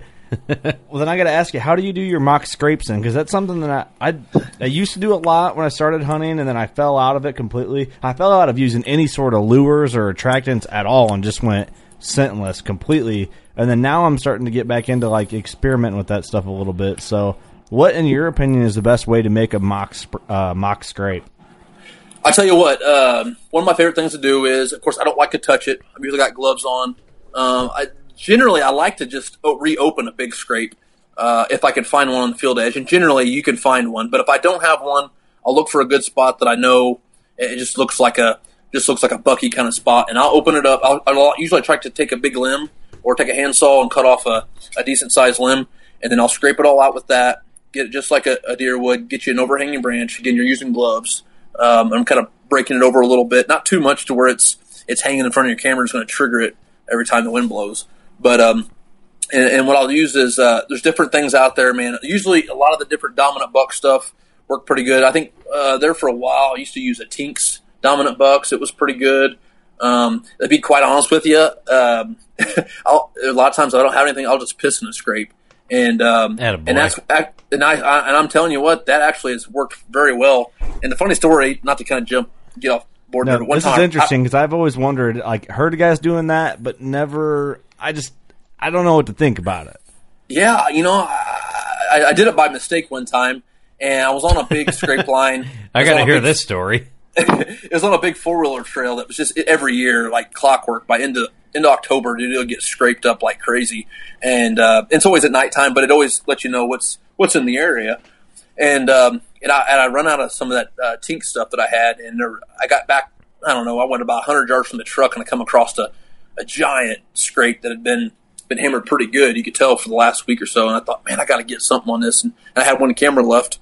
Well, then I got to ask you, how do you do your mock scrapes in? Because that's something that I, I I used to do a lot when I started hunting, and then I fell out of it completely. I fell out of using any sort of lures or attractants at all, and just went scentless completely. And then now I'm starting to get back into like experimenting with that stuff a little bit. So, what, in your opinion, is the best way to make a mock uh, mock scrape? I tell you what, um, one of my favorite things to do is, of course, I don't like to touch it. I've usually got gloves on. Um, I generally I like to just reopen a big scrape uh, if I can find one on the field edge, and generally you can find one. But if I don't have one, I'll look for a good spot that I know it just looks like a just looks like a bucky kind of spot, and I'll open it up. I'll, I'll usually try to take a big limb or take a handsaw and cut off a, a decent sized limb, and then I'll scrape it all out with that. Get it just like a, a deer would. Get you an overhanging branch. Again, you're using gloves. Um, I'm kind of breaking it over a little bit, not too much to where it's it's hanging in front of your camera. It's going to trigger it every time the wind blows. But um, and, and what I'll use is uh, there's different things out there, man. Usually, a lot of the different dominant buck stuff work pretty good. I think uh, there for a while, I used to use a Tinks dominant bucks. It was pretty good. Um, to be quite honest with you, um, I'll, a lot of times I don't have anything. I'll just piss in a scrape, and um, and that's and I, I and I'm telling you what, that actually has worked very well. And the funny story, not to kind of jump get off board, No, there, one this time is interesting because I've always wondered, like, heard of guys doing that, but never. I just, I don't know what to think about it. Yeah, you know, I, I did it by mistake one time, and I was on a big scrape line. I was got to hear big- this story. it was on a big four wheeler trail that was just every year like clockwork. By into into October, dude, it'll get scraped up like crazy, and uh, it's always at nighttime, but it always lets you know what's what's in the area. And um, and I and I run out of some of that uh, tink stuff that I had, and there, I got back. I don't know. I went about 100 yards from the truck, and I come across a, a giant scrape that had been been hammered pretty good. You could tell for the last week or so. And I thought, man, I got to get something on this. And, I had one camera left,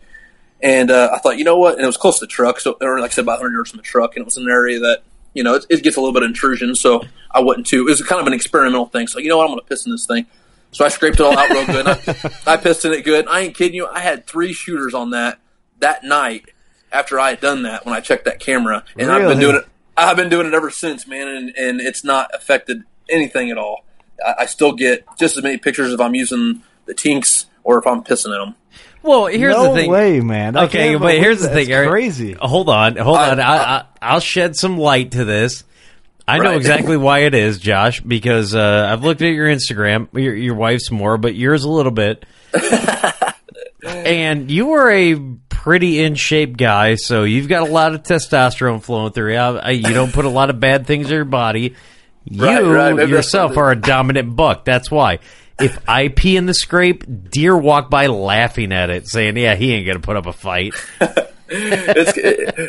and uh, I thought, you know what? And it was close to the truck, so or like I said, about 100 yards from the truck, and it was an area that you know it, it gets a little bit of intrusion. So I wasn't too. It was kind of an experimental thing. So you know what? I'm going to piss in this thing. So I scraped it all out real good. And I, I pissed in it good. I ain't kidding you. I had three shooters on that that night after I had done that when I checked that camera, and I've been doing it. I've been doing it ever since, man, and, and it's not affected anything at all. I, I still get just as many pictures if I'm using the tinks or if I'm pissing in them. Well, here's no the thing. way, man. I Okay, can't but here's the thing. that. Eric. Crazy. Hold on, hold I- on. I, I, I'll shed some light to this. I know exactly why it is, Josh, because uh, I've looked at your Instagram. Your, your wife's more, but yours a little bit. and you are a pretty in shape guy, so you've got a lot of testosterone flowing through you. You don't put a lot of bad things in your body. You Right, right. Yourself are a dominant buck. That's why. If I pee in the scrape, deer walk by laughing at it, saying, "Yeah, he ain't gonna put up a fight." It's,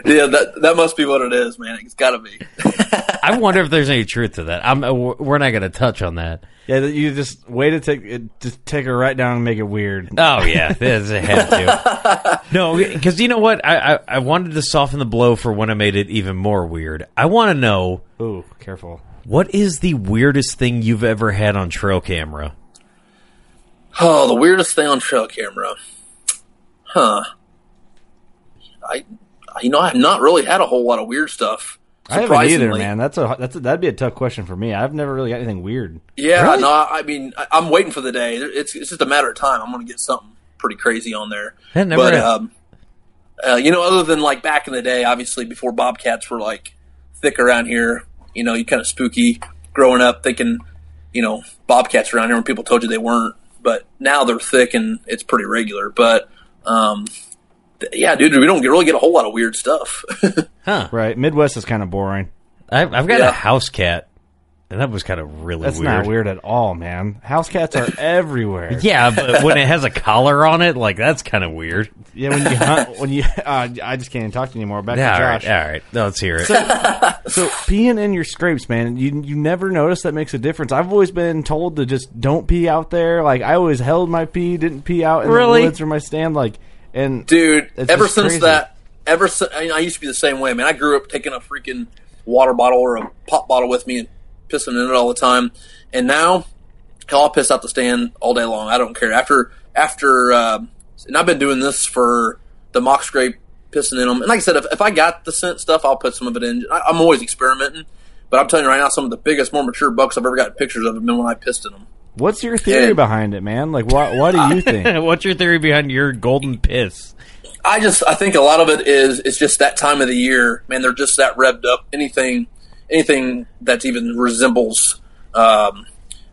yeah, that that must be what it is, man. It's got to be. I wonder if there's any truth to that. I'm, uh, we're not going to touch on that. Yeah, you just way to take it, just take her right down and make it weird. Oh yeah, there's a had to. No, because you know what? I, I I wanted to soften the blow for when I made it even more weird. I want to know Ooh, careful. what is the weirdest thing you've ever had on trail camera. Oh, the weirdest thing on trail camera, huh? I, you know, I've not really had a whole lot of weird stuff. I haven't either, man. That's a that's a, that'd be a tough question for me. I've never really got anything weird. Yeah, Really? no, I mean, I, I'm waiting for the day. It's it's just a matter of time. I'm going to get something pretty crazy on there. That never but um, uh, you know, other than like back in the day, obviously before bobcats were like thick around here, you know, you kind of spooky growing up thinking, you know, bobcats around here when people told you they weren't. But now they're thick and it's pretty regular. But um, yeah, dude, we don't really get a whole lot of weird stuff. Huh? Right, Midwest is kind of boring. I've, I've got Yeah. a house cat. And that was kind of really weird. That's weird. not weird at all, man. House cats are everywhere. Yeah, but when it has a collar on it, like that's kind of weird. Yeah, when you hunt, when you, uh, I just can't even talk to you anymore. Back Yeah, to all right, Josh. all right. No, let's hear it. So peeing in your scrapes, man, you you never notice that makes a difference. I've always been told to just don't pee out there. Like I always held my pee, didn't pee out in Really? the woods or my stand. Like, and dude. Ever since crazy. that, ever since I, I used to be the same way. Man, I grew up taking a freaking water bottle or a pop bottle with me and pissing in it all the time. And now, hell, I'll piss out the stand all day long. I don't care. After after, um and I've been doing this for the mock scrape, pissing in them. And like I said, if, if I got the scent stuff, I'll put some of it in. I, I'm always experimenting. But I'm telling you right now, some of the biggest, more mature bucks I've ever got pictures of have been when I pissed in them. What's your theory Yeah. behind it, man? Like, what what do you think? What's your theory behind your golden piss? I just I think a lot of it is it's just that time of the year, man. They're just that revved up. Anything, anything that even resembles, um,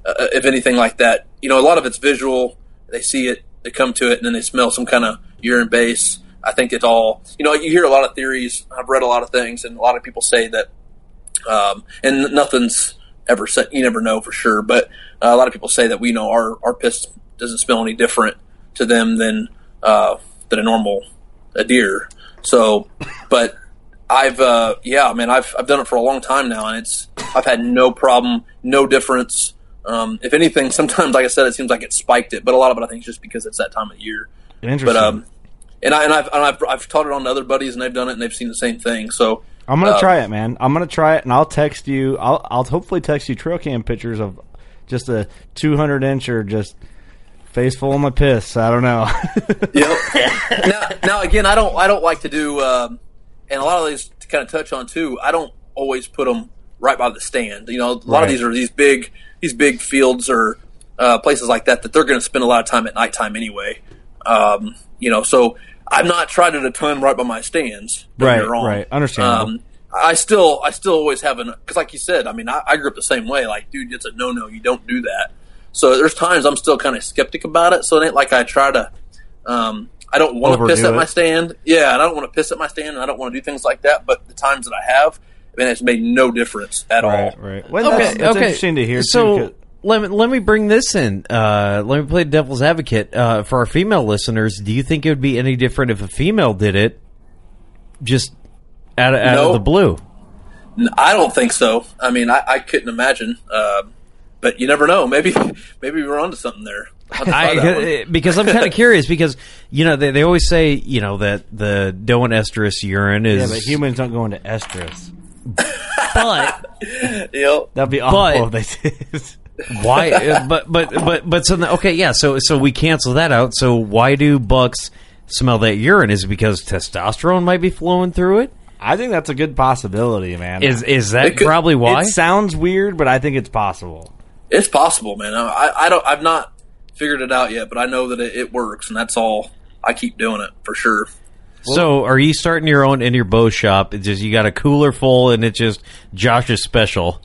uh, if anything like that, you know, a lot of it's visual. They see it, they come to it, and then they smell some kind of urine base. I think it's all you know. You hear a lot of theories. I've read a lot of things, and a lot of people say that, um, and nothing's ever said. You never know for sure, but uh, a lot of people say that we know our our piss doesn't smell any different to them than uh, than a normal a deer. So, but I've uh, yeah, man, I've I've done it for a long time now, and it's I've had no problem, no difference. Um, if anything, sometimes, like I said, it seems like it spiked it, but a lot of it I think is just because it's that time of year. Interesting. But um, and I and I've and I've, I've taught it on to other buddies, and they've done it, and they've seen the same thing. So I'm gonna uh, try it, man. I'm gonna try it, and I'll text you. I'll I'll hopefully text you trail cam pictures of just a 200 inch or just face full of my piss. I don't know. Yep. now, now again, I don't I don't like to do, um, and a lot of these to kind of touch on too. I don't always put them right by the stand. You know, a lot Right. of these are these big these big fields or uh, places like that that they're going to spend a lot of time at nighttime anyway. Um, you know, so I've not tried it a ton right by my stands. Don't get me Right, wrong. right. Understandable. Um, I still, I still always have an because, like you said, I mean, I, I grew up the same way. Like, dude, it's a no, no. You don't do that. So there's times I'm still kind of skeptic about it. So it ain't like I try to. Um, I don't want to piss Overdo at my stand. Yeah, and I don't want to piss at my stand, and I don't want to do things like that. But the times that I have, man, it's made no difference at all. right, right. Well, that's, that's interesting to hear. So too, 'cause- let me let me bring this in. Uh, let me play devil's advocate uh, for our female listeners. Do you think it would be any different if a female did it, just out of, out No. of the blue? I don't think so. I mean, I, I couldn't imagine. Um, but you never know. Maybe, maybe we're onto something there. I'll have to try that one. I, because I'm kind of curious because you know they, they always say you know that the doe and estrus urine yeah, is but humans don't go into estrus. but Yep. That'd be awful But- if they did. Why uh, but but but but so the- okay yeah so so we cancel that out so why do bucks smell that urine is it because testosterone might be flowing through it I think that's a good possibility, man. is is that It could- probably why It sounds weird, but I think it's possible. It's possible, man. I, I don't. I've not figured it out yet, but I know that it, it works, and that's all. I keep doing it for sure. so are you starting your own in your bow shop it's just you got a cooler full and it's just josh's special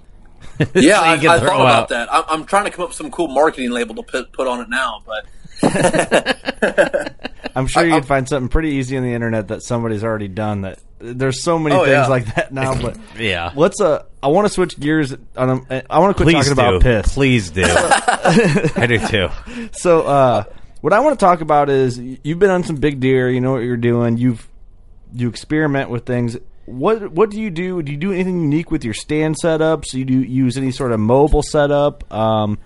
Yeah, So I, I throw thought about out- that. I'm, I'm trying to come up with some cool marketing label to put put on it now, but I'm sure I- you I- can find something pretty easy on the internet that somebody's already done. That there's so many Oh, things yeah. like that now. But yeah let's. Uh, I want to switch gears. On a, I want to quit please talking do about piss. please do i do too So, uh, what I want to talk about is you've been on some big deer. You know what you're doing. You've you experiment with things. What what do you do? Do you do anything unique with your stand setups? Do you do use any sort of mobile setup? Um,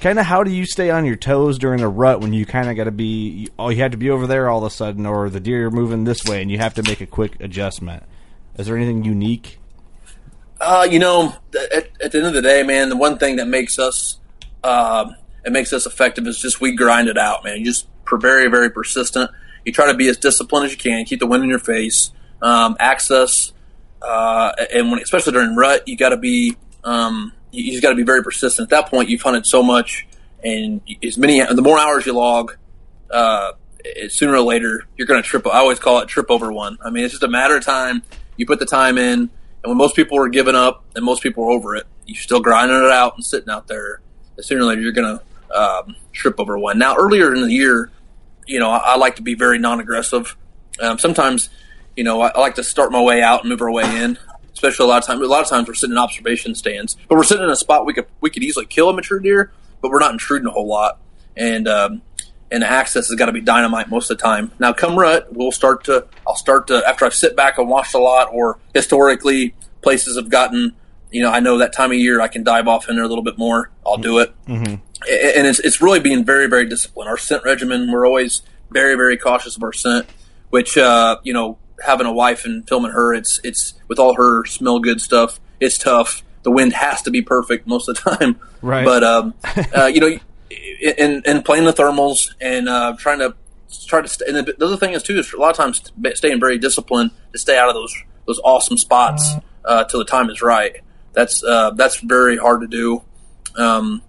kind of how do you stay on your toes during a rut when you kind of got to be oh you have to be over there all of a sudden or the deer are moving this way and you have to make a quick adjustment. Is there anything unique? Uh, you know, at, at the end of the day, man, the one thing that makes us um, it makes us effective is just we grind it out, man. You just very very persistent. You try to be as disciplined as you can, keep the wind in your face, um, access, uh, and when especially during rut, you got to be um, you, you just got to be very persistent. At that point, you've hunted so much, and as many the more hours you log, uh, sooner or later you're going to trip. I always call it trip over one. I mean, it's just a matter of time. You put the time in, and when most people are giving up and most people are over it, you're still grinding it out and sitting out there. Sooner or later, you're going to um, trip over one. Now, earlier in the year, you know, I, I like to be very non-aggressive. Um, sometimes, you know, I, I like to start my way out and move our way in, especially a lot of times. A lot of times we're sitting in observation stands, but we're sitting in a spot we could we could easily kill a mature deer, but we're not intruding a whole lot. And um, and access has got to be dynamite most of the time. Now, come rut, we'll start to I'll start to after I've sit back and watched a lot, or historically places have gotten. You know, I know that time of year I can dive off in there a little bit more. I'll do it, Mm-hmm. and it's it's really being very very disciplined. Our scent regimen, we're always very very cautious of our scent, which uh, you know having a wife and filming her, it's it's with all her smell good stuff. It's tough. The wind has to be perfect most of the time. Right. But um, uh, you know, and and playing the thermals and uh, trying to try to. And the, the other thing is too is a lot of times staying very disciplined to stay out of those those awesome spots uh, till the time is right. That's uh, that's very hard to do. Um,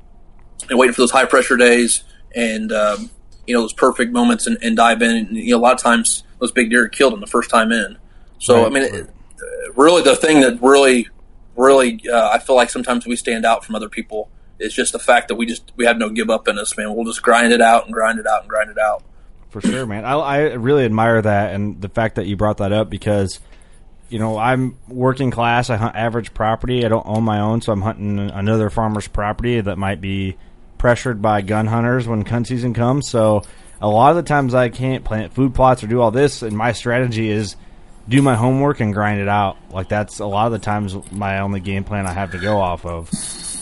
and waiting for those high pressure days and um, you know those perfect moments and, and dive in. And, you know, a lot of times those big deer killed in the first time in. So Right. I mean, it, really, the thing that really, really, uh, I feel like sometimes we stand out from other people is just the fact that we just we have no give up in us, man. We'll just grind it out and grind it out and grind it out. For sure, man. I, I really admire that and the fact that you brought that up because, you know, I'm working class. I hunt average property. I don't own my own, so I'm hunting another farmer's property that might be pressured by gun hunters when gun season comes. So a lot of the times I can't plant food plots or do all this, and my strategy is do my homework and grind it out. Like that's a lot of the times my only game plan I have to go off of.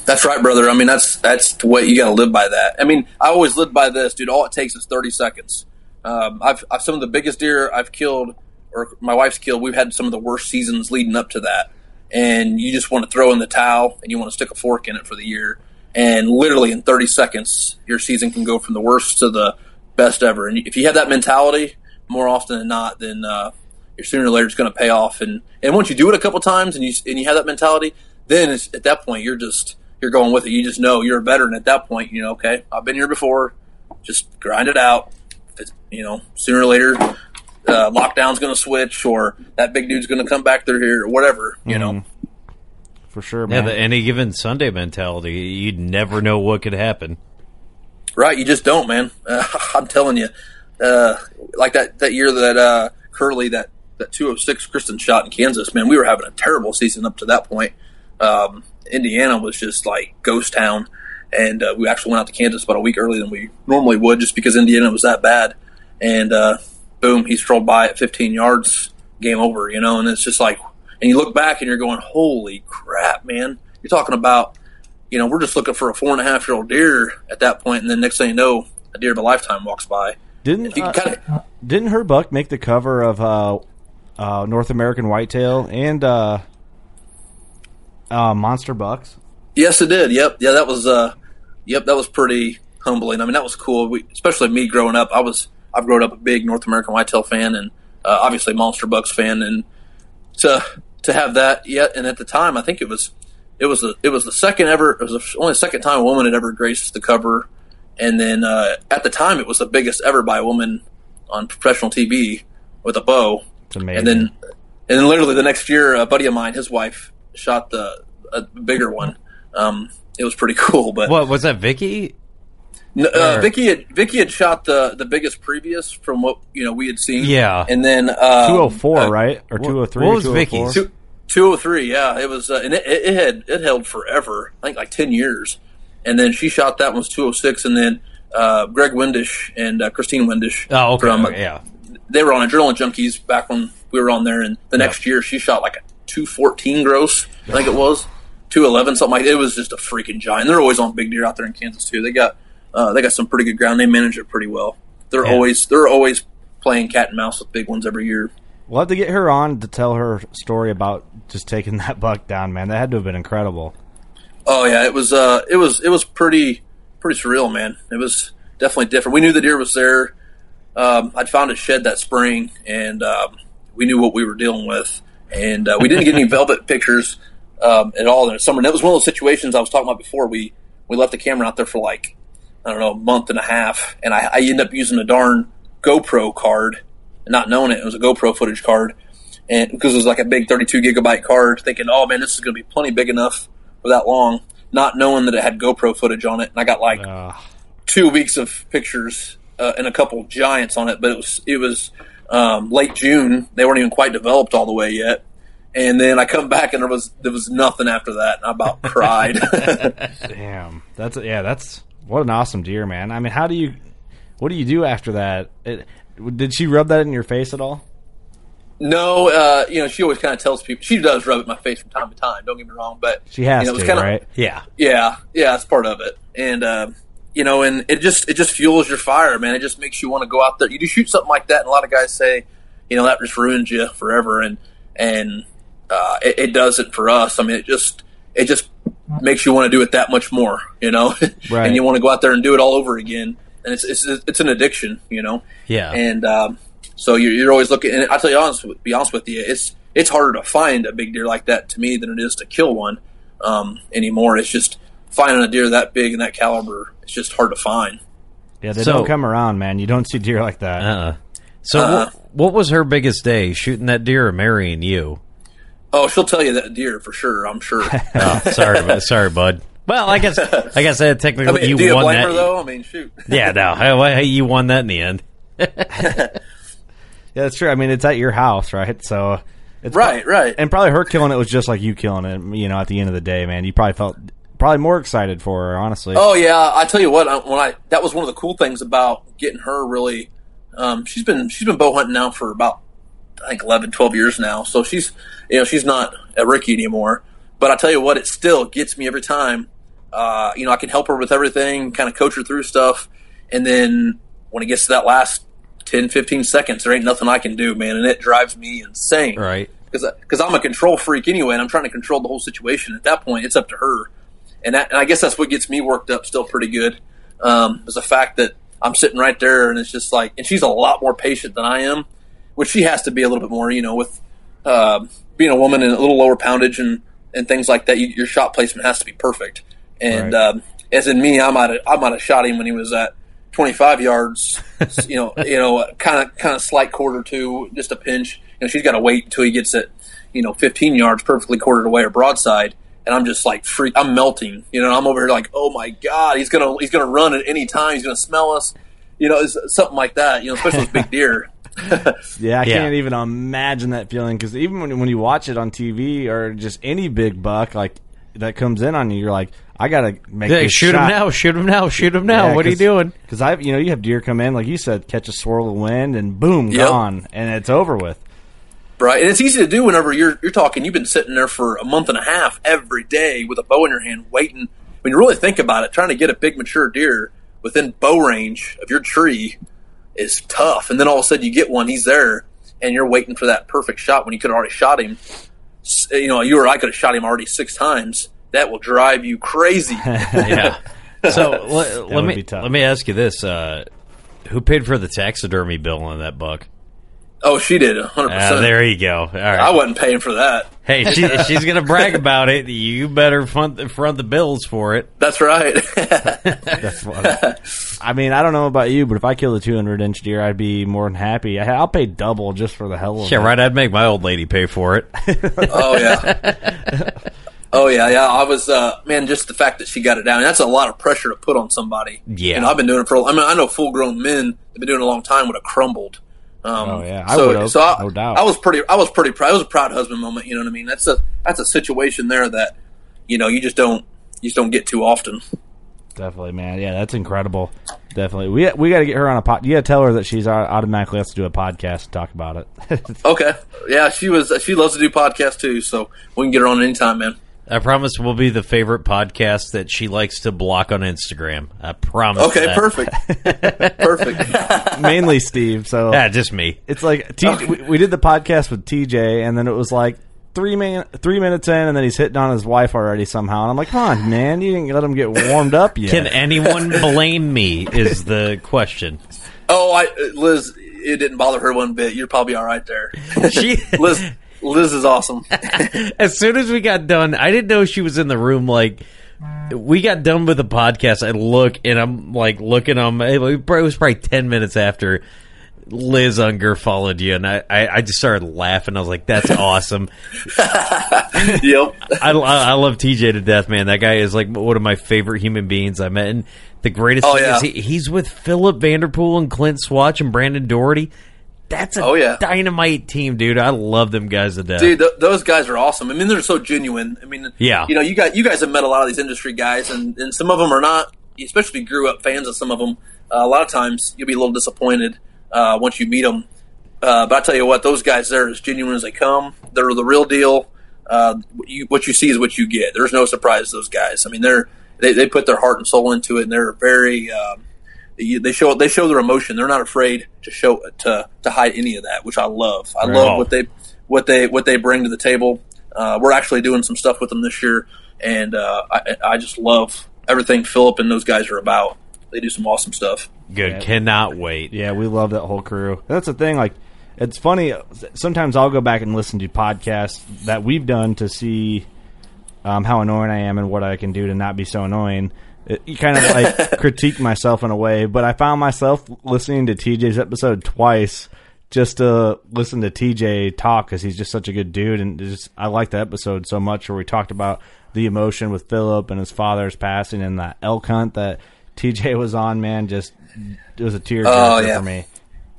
That's right, brother. I mean, that's that's way you got to live by that. I mean, I always lived by this, dude. All it takes is thirty seconds. Um, I've, I've some of the biggest deer I've killed, or my wife's killed. We've had some of the worst seasons leading up to that, and you just want to throw in the towel and you want to stick a fork in it for the year. And literally in thirty seconds, your season can go from the worst to the best ever. And if you have that mentality, more often than not, then uh, your sooner or later it's going to pay off. And and once you do it a couple times and you and you have that mentality, then it's, at that point you're just you're going with it. You just know you're a veteran at that point. You know, okay, I've been here before. Just grind it out. If it's, you know, sooner or later, uh, lockdown's going to switch, or that big dude's going to come back through here, or whatever. You know, For sure, Yeah, man. the any given Sunday mentality. You'd never know what could happen. Right? You just don't, man. Uh, I'm telling you, uh, like that that year that uh, Curly that that 206 Krysten shot in Kansas, man, we were having a terrible season up to that point. Um, Indiana was just like ghost town, and uh, we actually went out to Kansas about a week earlier than we normally would, just because Indiana was that bad. And uh, boom, he strolled by at 15 yards, game over, you know. And it's just like, and you look back and you're going, "Holy crap, man!" You're talking about, you know, we're just looking for a four and a half year old deer at that point, and then next thing you know, a deer of a lifetime walks by. Didn't uh, kinda, didn't her buck make the cover of uh, uh, North American Whitetail and uh, uh, Monster Bucks? Yes, it did. Yep. Yeah, that was. Uh, yep, that was pretty humbling. I mean, that was cool. We, especially me growing up. I was. I've grown up a big North American whitetail fan, and uh, obviously Monster Bucks fan, and to to have that yet. And at the time, I think it was. It was the it was the second ever. It was the only second time a woman had ever graced the cover, and then uh, at the time it was the biggest ever by a woman on professional TV with a bow. It's amazing. And then, and then literally the next year, a buddy of mine, his wife, shot the a bigger one. Um, it was pretty cool. But What was that, Vicky? N- uh, Or- Vicky had Vicky had shot the the biggest previous from what you know we had seen. Yeah. and then um, Two oh four, uh, right? Or what- two oh three? what was Vicky's? Two, 203, yeah, it was, uh, and it, it had it held forever. I think like ten years, and then she shot that one was 206, and then uh, Greg Windish and uh, Christine Windish. Oh, okay. from- yeah. they were on Adrenaline Junkies back when we were on there, and the next year she shot like a 214 gross, I think it was 211, something like that. It was just a freaking giant. They're always on big deer out there in Kansas too. They got uh, they got some pretty good ground. They manage it pretty well. They're Yeah. always they're always playing cat and mouse with big ones every year. We'll have to get her on to tell her story about just taking that buck down, man. That had to have been incredible. Oh yeah, it was uh it was it was pretty pretty surreal, man. It was definitely different. We knew the deer was there. Um, I'd found a shed that spring, and um, we knew what we were dealing with. And uh, we didn't get any velvet pictures um, at all in the summer. And that was one of those situations I was talking about before. We we left the camera out there for like I don't know a month and a half, and I, I ended up using a darn GoPro card, not knowing it, it was a GoPro footage card, and because it was like a big 32 gigabyte card, thinking, oh man, this is going to be plenty big enough for that long, not knowing that it had GoPro footage on it, and I got like two weeks of pictures uh, and a couple giants on it, but it was it was um, late June. They weren't even quite developed all the way yet, And then I come back and there was there was nothing after that. And I about cried. Damn, that's yeah, that's what an awesome deer, man. I mean, how do you, what do you do after that? It, did she rub that in your face at all? No, uh, you know, she always kind of tells people she does rub it in my face from time to time. Don't get me wrong, but She has you know, it was to, kinda- right? Yeah. Yeah, yeah, that's part of it. And uh, you know, and it just it just fuels your fire, man. It just makes you want to go out there. You do shoot something like that, and a lot of guys say, you know, that just ruins you forever, and and uh, it, it doesn't for us. I mean, it just it just makes you want to do it that much more, you know, Right. and you want to go out there and do it all over again. And it's it's it's an addiction, you know. Yeah. And um, so you're, you're always looking. And I'll tell you honest, be honest with you, it's it's harder to find a big deer like that to me than it is to kill one um, anymore. It's just finding a deer that big and that caliber. It's just hard to find. Yeah, they So- don't come around, man. You don't see deer like that. Uh-uh. So Uh, what, what was her biggest day? Shooting that deer or marrying you? Oh, she'll tell you that deer for sure. I'm sure. Oh, sorry, sorry, bud. Well, I guess I guess that technically I mean, you do you won blame that. her though? I mean, shoot. Yeah, no, hey, well, hey, you won that in the end. Yeah, that's true. I mean, it's at your house, right? So, it's Right, right. And probably her killing it was just like you killing it. You know, at the end of the day, man, you probably felt probably more excited for her, honestly. Oh yeah, I tell you what, I- when I that was one of the cool things about getting her really. Um, she's been she's been bow hunting now for about I think 11, 12 years now. So she's you know she's not a rookie anymore. But I tell you what, it still gets me every time. Uh, you know, I can help her with everything, kind of coach her through stuff, and then when it gets to that last 10, 15 seconds, there ain't nothing I can do, man, and it drives me insane. Right. Because I'm a control freak anyway, and I'm trying to control the whole situation. At that point, it's up to her and, that, and I guess that's what gets me worked up still pretty good. Um, is the fact that I'm sitting right there, and it's just like, and she's a lot more patient than I am, which she has to be a little bit more, you know, with uh, being a woman and a little lower poundage and and things like that. You, your shot placement has to be perfect. And Right. um, as in me, I might have, I might have shot him when he was at 25 yards, you know, you know, kind of kind of slight quarter to just a pinch. You know, she's got to wait until he gets it. you know 15 yards perfectly quartered away or broadside and I'm just like freak. I'm melting. You know, I'm over here like, oh my god, he's gonna he's gonna run at any time. He's gonna smell us. You know, it's something like that. You know, especially with big deer. Yeah, I Yeah. can't even imagine that feeling because even when when you watch it on TV or just any big buck like that comes in on you, you're like, I gotta make Hey, this shoot shot. him now! Shoot him now! Shoot him now! what are you doing? Because I've you know you have deer come in like you said, catch a swirl of wind and boom, Yep. gone, and it's over with. Right, and it's easy to do whenever you're you're talking. You've been sitting there for a month and a half every day with a bow in your hand, waiting. When you really think about it, trying to get a big mature deer within bow range of your tree is tough. And then all of a sudden you get one, he's there, and you're waiting for that perfect shot when you could have already shot him. S- You know, you or I could have shot him already six times. That will drive you crazy. yeah. So let, let me let me ask you this: uh, Who paid for the taxidermy bill on that buck? Oh, she did, hundred Ah, percent. there you go. All right. I wasn't paying for that. Hey, she, she's gonna brag about it. You better front front the bills for it. That's right. That's funny. I mean, I don't know about you, but if I kill a 200 inch deer, I'd be more than happy. I, I'll pay double just for the hell of Yeah, it. right. I'd make my old lady pay for it. oh yeah. Oh yeah, yeah. I was, uh, man, just the fact that she got it down. That's a lot of pressure to put on somebody. Yeah. You know, I've been doing it for. I mean, I know full grown men that have been doing it a long time would have crumbled. Um, Oh, yeah. I so, so I, no doubt. I was pretty. I was pretty proud. It was a proud husband moment. You know what I mean? That's a that's a situation there that you know you just don't you just don't get too often. Definitely, man. Yeah, that's incredible. Definitely. We we got to get her on a pod. You got to tell her that she's automatically has to do a podcast and talk about it. Okay. Yeah, she was. She loves to do podcasts too, so we can get her on anytime, man. I promise we'll be the favorite podcast that she likes to block on Instagram. I promise. Okay, that. perfect. perfect. Mainly Steve. So Yeah, just me. it's like T- we, we did the podcast with TJ, and then it was like three min- three minutes in, and then he's hitting on his wife already somehow, and I'm like, come on, man, you didn't let him get warmed up yet. Can anyone blame me? Is the question. Oh, I, Liz, it didn't bother her one bit. You're probably all right there. She Liz, Liz is awesome. as soon as we got done, I didn't know she was in the room. Like, we got done with the podcast. I look and I'm like looking on my. It was probably ten minutes after Liz Unger followed you, and I, I, I just started laughing. I was like, "That's awesome." yep. I, I, I love TJ to death, man. That guy is like one of my favorite human beings I met. And the greatest Oh, thing yeah. is he, he's with Phillip Vanderpool and Clint Swatch and Brandon Doherty. That's a Oh, yeah. dynamite team, dude. I love them guys to death. Dude, th- those guys are awesome. I mean, they're so genuine. I mean, Yeah. you know, you got you guys have met a lot of these industry guys, and, and some of them are not. Especially if you grew up fans of some of them. Uh, a lot of times, you'll be a little disappointed uh, once you meet them. Uh, but I tell you what, those guys they're as genuine as they come. They're the real deal. Uh, you, what you see is what you get. There's no surprise to those guys. I mean, they're they, they put their heart and soul into it, and they're very. Um, they show they show their emotion. They're not afraid to show to to hide any of that, which I love. I Right. love what they what they what they bring to the table. Uh, we're actually doing some stuff with them this year, and uh, I, I just love everything Phillip and those guys are about. They do some awesome stuff. Good. Cannot wait. Yeah, we love that whole crew. That's the thing. Like, it's funny. Sometimes I'll go back and listen to podcasts that we've done to see um, how annoying I am and what I can do to not be so annoying. It, you kind of like critique myself in a way, but I found myself listening to TJ's episode twice just to listen to TJ talk because he's just such a good dude, and just I like the episode so much where we talked about the emotion with Phillip and his father's passing and that elk hunt that TJ was on. Man, just it was a tear Oh, jerker yeah. for me.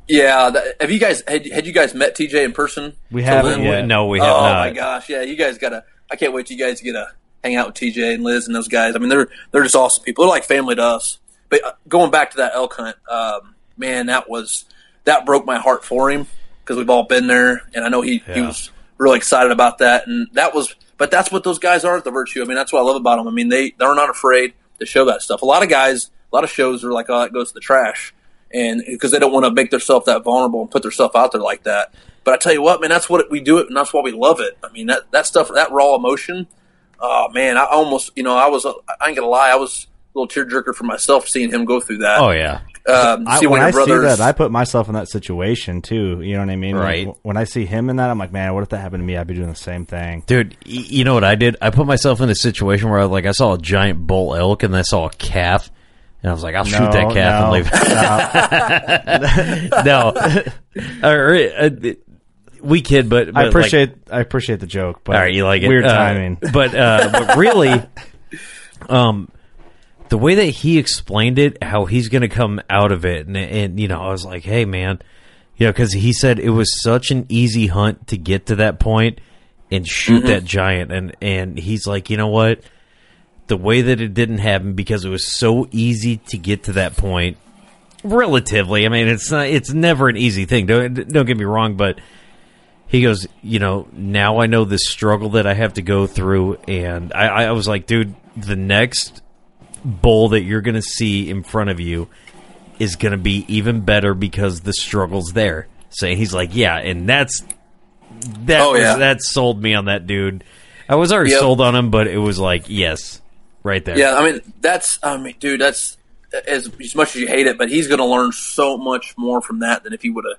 Yeah, that, have you guys had, had you guys met TJ in person? We haven't yet. No, we oh, have not. Oh my gosh, yeah, you guys gotta. I can't wait you guys get to hang out with TJ and Liz and those guys. I mean, they're they're just awesome people. They're like family to us. But uh, going back to that elk hunt, um, man, that was that broke my heart for him because we've all been there, and I know he he was really excited about that, and that was. But that's what those guys are at the virtue. I mean, that's what I love about them. I mean, they they're not afraid to show that stuff. A lot of guys, a lot of shows are like, oh, it goes to the trash, and because they don't want to make themselves that vulnerable and put themselves out there like that. But I tell you what, man, that's what we do it, and that's why we love it. I mean, that that stuff, that raw emotion. Oh man, I almost, you know, I was, I ain't gonna lie, I was a little tearjerker for myself seeing him go through that. Oh yeah. Um, I, see when one I of your see that, I put myself in that situation too. You know what I mean? Like, Right. when I see him in that, I'm like, man, what if that happened to me? I'd be doing the same thing. Dude, you know what I did? I put myself in a situation where, I like, I saw a giant bull elk and I saw a calf, and I was like, "I'll shoot that calf no, and leave." no, Or, uh, we kid, but, but I like- appreciate I appreciate the joke, but all right, you like it? weird Uh, timing. but uh, but really, um, the way that he explained it, how he's going to come out of it, and and you know, I was like, hey man, you know, because he said it was such an easy hunt to get to that point and shoot Mhm. that giant, and and he's like, you know what, the way that it didn't happen because it was so easy to get to that point. Relatively, I mean, it's not, it's never an easy thing. Don't don't get me wrong, but he goes, you know, now I know the struggle that I have to go through, and I, I was like, dude, the next bowl that you're going to see in front of you is going to be even better because the struggle's there. So he's like, yeah, and that's that. Oh, was, yeah. that sold me on that dude. I was already Yep. sold on him, but it was like, yes, right there. Yeah, I mean that's I mean, dude, that's as, as much as you hate it, but he's going to learn so much more from that than if he would have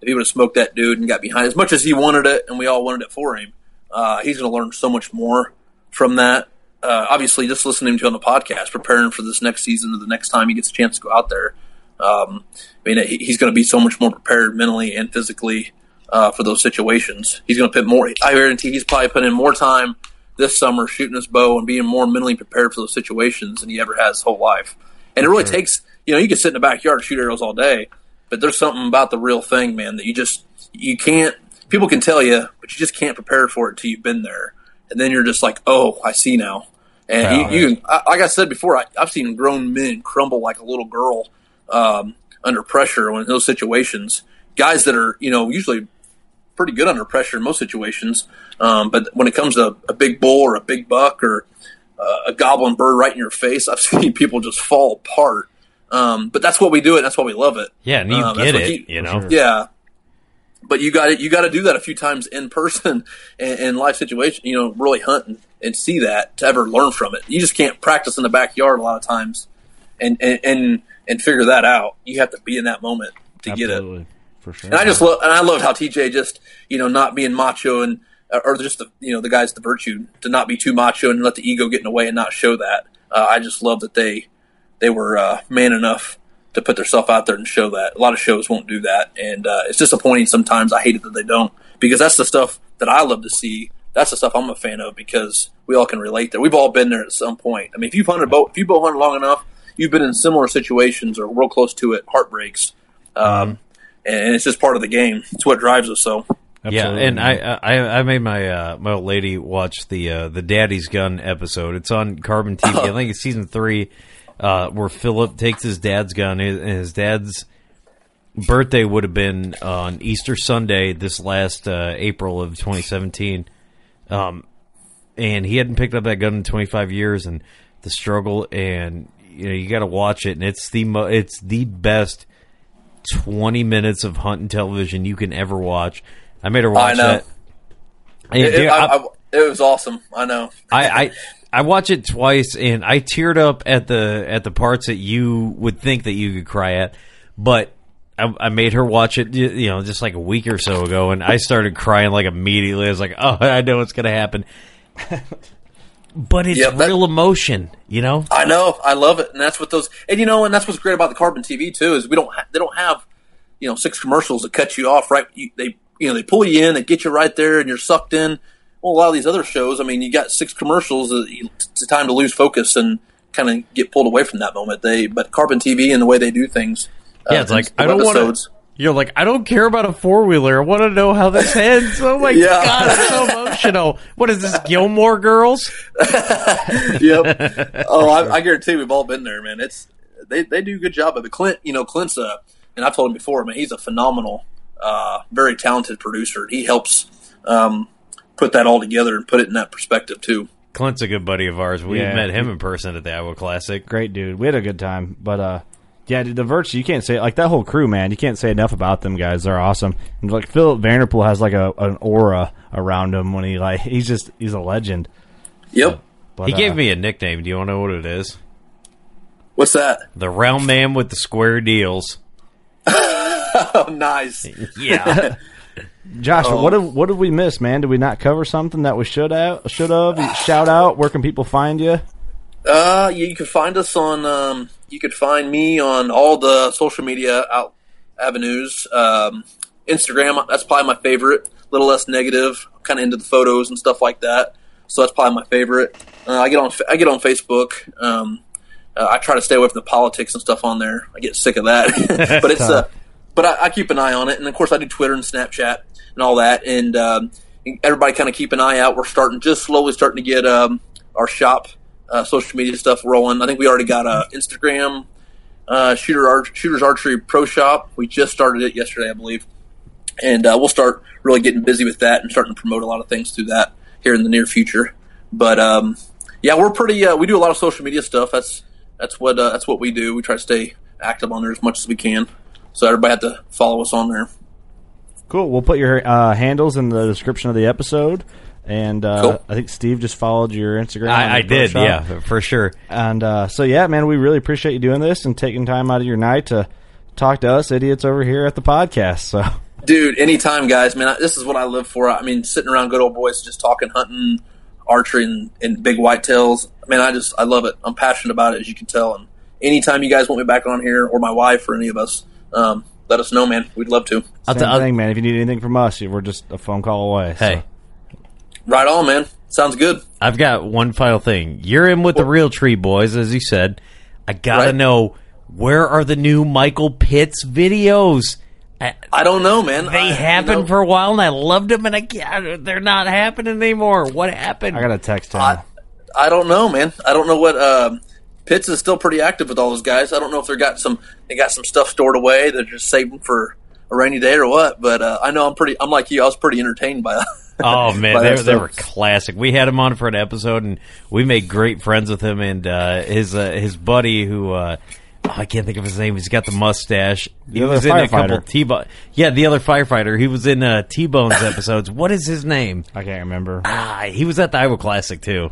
if he would have smoked that dude and got behind. As much as he wanted it, and we all wanted it for him, uh, he's going to learn so much more from that. Uh, obviously, just listening to him on the podcast, preparing for this next season or the next time he gets a chance to go out there. Um, I mean, he's going to be so much more prepared mentally and physically uh, for those situations. He's going to put more. I guarantee he's probably put in more time this summer shooting his bow and being more mentally prepared for those situations than he ever has his whole life. And it really takes, you know, you can sit in the backyard and shoot arrows all day, but there's something about the real thing, man, that you just you can't. People can tell you, but you just can't prepare for it until you've been there, and then you're just like, oh, I see now. And Yeah, you, you I, like I said before, I, I've seen grown men crumble like a little girl um, under pressure when in those situations. Guys that are, you know, usually pretty good under pressure in most situations, um, but when it comes to a big bull or a big buck or uh, a goblin bird right in your face, I've seen people just fall apart. Um, but that's what we do it. That's why we love it. Yeah, and you Um, get it, he- you know. Yeah, but you got it. You got to do that a few times in person in, in life situation. You know, really hunt and, and see that to ever learn from it. You just can't practice in the backyard a lot of times, and and and, and figure that out. You have to be in that moment to get it. For sure. And I just love, and I love how TJ just, you know, not being macho and, or just the, you know, the guys the virtue to not be too macho and let the ego get in the way and not show that. Uh, I just love that they, they were uh, man enough to put themselves out there and show that. A lot of shows won't do that, and uh, it's disappointing sometimes. I hate it that they don't because that's the stuff that I love to see. That's the stuff I'm a fan of because we all can relate there. We've all been there at some point. I mean, if you've hunted bow, if you bow hunted long enough, you've been in similar situations or real close to it, heartbreaks. Um, and it's just part of the game. It's what drives us. So yeah, and I, I I made my uh, my old lady watch the uh, the Daddy's Gun episode. It's on Carbon TV. I think it's season three, uh, where Phillip takes his dad's gun. His, his dad's birthday would have been on Easter Sunday this last uh, April of 2017, um, and he hadn't picked up that gun in 25 years. And the struggle, and you know, you got to watch it, and it's the mo- it's the best 20 minutes of hunting television you can ever watch. I made her watch I know. that. It, it, I- I, it was awesome. I know. I, I I watched it twice and I teared up at the at the parts that you would think that you could cry at, but I, I made her watch it, you you know, just like a week or so ago, and I started crying like immediately. I was like, "Oh, I know what's gonna happen," but it's Yeah, that- real emotion, you know. I know. I love it, and that's what those. And you know, and that's what's great about the Carbon TV too is we don't. Ha- they don't have, you know, six commercials that cut you off. Right? You, they you know they pull you in, they get you right there, and you're sucked in. Well, a lot of these other shows, I mean, you got six commercials. uh, It's time to lose focus and kind of get pulled away from that moment. They but Carbon TV and the way they do things. Yeah, it's like I don't want to. You're like I don't care about a four wheeler. I want to know how this ends. Oh my Yeah. god, it's so emotional. What is this, Gilmore Girls? yep. Oh, I, I guarantee we've all been there, man. It's they they do a good job of it. Clint, you know, Clint's a, and I've told him before, man, he's a phenomenal, uh, very talented producer. He helps um, put that all together and put it in that perspective too. Clint's a good buddy of ours. We Yeah. met him in person at the Iowa Classic. Great dude. We had a good time. But uh yeah, dude, the Virtue, you can't say like that whole crew, man. You can't say enough about them guys. They're awesome. And like Phillip Vanderpool has like a an aura around him when he like he's just he's a legend. Yep. But, he gave uh, me a nickname. Do you want to know what it is? What's that? The round man with the square deals. oh, nice. Yeah. Josh, Oh. what did what did we miss, man? Did we not cover something that we should have? Should have shout out. Where can people find you? Uh, you, you can find us on. Um, you could find me on all the social media out avenues. Um, Instagram, that's probably my favorite. A little less negative, kind of into the photos and stuff like that. So that's probably my favorite. Uh, I get on. I get on Facebook. Um, uh, I try to stay away from the politics and stuff on there. I get sick of that. but it's uh, but I, I keep an eye on it, and of course I do Twitter and Snapchat and all that. And um, everybody kind of keep an eye out. We're starting just slowly starting to get um, our shop uh, social media stuff rolling. I think we already got a Instagram uh, shooter shooters archery pro shop. We just started it yesterday, I believe, and uh, we'll start really getting busy with that and starting to promote a lot of things through that here in the near future. But um, yeah, we're pretty. Uh, we do a lot of social media stuff. That's that's what uh, that's what we do. We try to stay active on there as much as we can. So everybody had to follow us on there. Cool. We'll put your uh, handles in the description of the episode. And uh, Cool. I think Steve just followed your Instagram. I, I did, Shop. yeah, for sure. And uh, so, yeah, man, we really appreciate you doing this and taking time out of your night to talk to us idiots over here at the podcast. So, Dude, anytime, guys. Man, I, this is what I live for. I mean, sitting around good old boys, just talking hunting, archery, and, and big whitetails. Man, I just I love it. I'm passionate about it, as you can tell. And anytime you guys want me back on here, or my wife, or any of us, um, let us know, man. We'd love to. I'll same t- I'll- thing, man. If you need anything from us, we're just a phone call away. so. Hey, Right on, man. Sounds good. I've got one final thing. You're in with the Realtree boys, as you said. I gotta Right. know where are the new Michael Pitts videos? I, I don't know, man. they I, you happened know, for a while, and I loved them, and I can't, they're not happening anymore. What happened? I got to text him. I, I don't know, man. I don't know what. Um, Pitts is still pretty active with all those guys. I don't know if they got some. They got some stuff stored away. They're just saving for a rainy day or what. But uh, I know I'm pretty. I'm like you. I was pretty entertained by. That. Oh man, they, they were classic. We had him on for an episode, and we made great friends with him and uh, his uh, his buddy who uh, oh, I can't think of his name. He's got the mustache. He The other was in a couple firefighter. T bone. Yeah, the other firefighter. He was in uh, T Bone's episodes. What is his name? I can't remember. Ah, he was at the Iowa Classic too.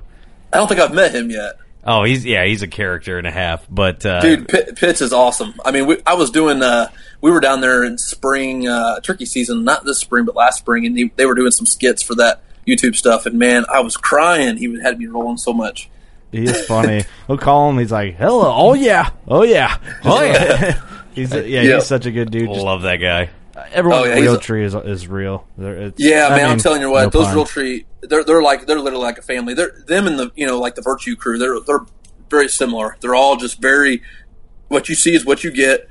I don't think I've met him yet. Oh, he's yeah, he's a character and a half. But uh, Dude, Pitt, Pitts is awesome. I mean, we, I was doing. Uh, we were down there in spring uh, turkey season, not this spring, but last spring, and they, they were doing some skits for that YouTube stuff. And man, I was crying. He had me rolling so much. He is funny. we'll call him. He's like, hello. Oh, yeah. Oh, yeah. Oh, yeah. he's a, yeah, Yeah. he's such a good dude. Just, love that guy. Everyone Oh, yeah, Real Tree is, is real. They're, it's, Yeah, I man, I'm telling you what, no those pun. real tree, they're they're like they're literally like a family. They're them and the you know like the Virtue crew. They're they're very similar. They're all just very. What you see is what you get.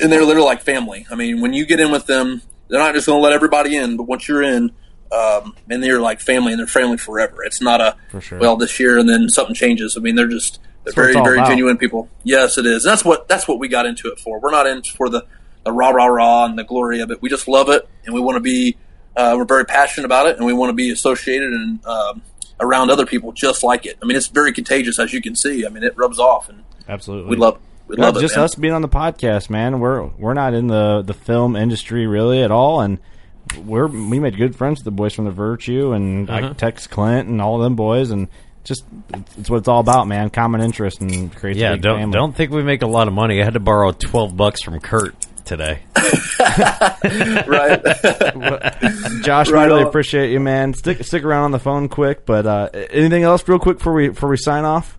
and they're literally like family. I mean, when you get in with them, they're not just going to let everybody in, but once you're in, um, and they're like family, and they're family forever. It's not a For sure. well this year and then something changes. I mean, they're just they're That's very very about. genuine people. Yes, it is. And that's what that's what we got into it for. We're not in for the the rah rah rah and the glory of it. We just love it, and we want to be. Uh, we're very passionate about it, and we want to be associated and um, around other people just like it. I mean, it's very contagious, as you can see. I mean, it rubs off, and Absolutely. we love we Yeah, love just it. us being on the podcast, man. We're we're not in the the film industry really at all, and we're we made good friends with the boys from the Virtue, and I Uh-huh. text Clint and all of them boys, and just it's, it's what it's all about, man. Common interest and creates a Yeah, big don't family. don't think we make a lot of money. I had to borrow twelve bucks from Kurt today. right. Josh, we really on. appreciate you, man. Stick stick around on the phone quick, but uh, anything else, real quick, before we before we sign off?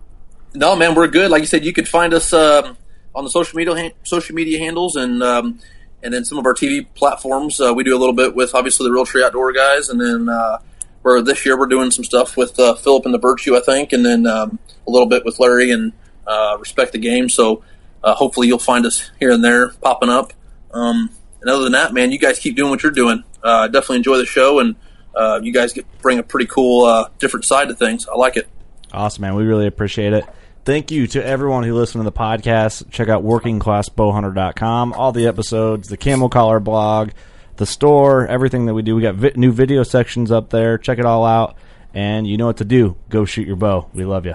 No, man, we're good. Like you said, you could find us um, on the social media han- social media handles and um, and then some of our TV platforms. Uh, we do a little bit with obviously the Realtree Outdoor guys, and then uh, we're this year we're doing some stuff with uh, Phillip and the Virtue, I think, and then um, a little bit with Larry and uh, Respect the Game. So uh, hopefully you'll find us here and there popping up. Um, and other than that, man, you guys keep doing what you're doing. Uh, definitely enjoy the show, and uh, you guys get bring a pretty cool uh, different side to things. I like it. Awesome, man. We really appreciate it. Thank you to everyone who listened to the podcast. Check out workingclassbowhunter.com. All the episodes, the camel collar blog, the store, everything that we do. We got vi- new video sections up there. Check it all out. And you know what to do. Go shoot your bow. We love you.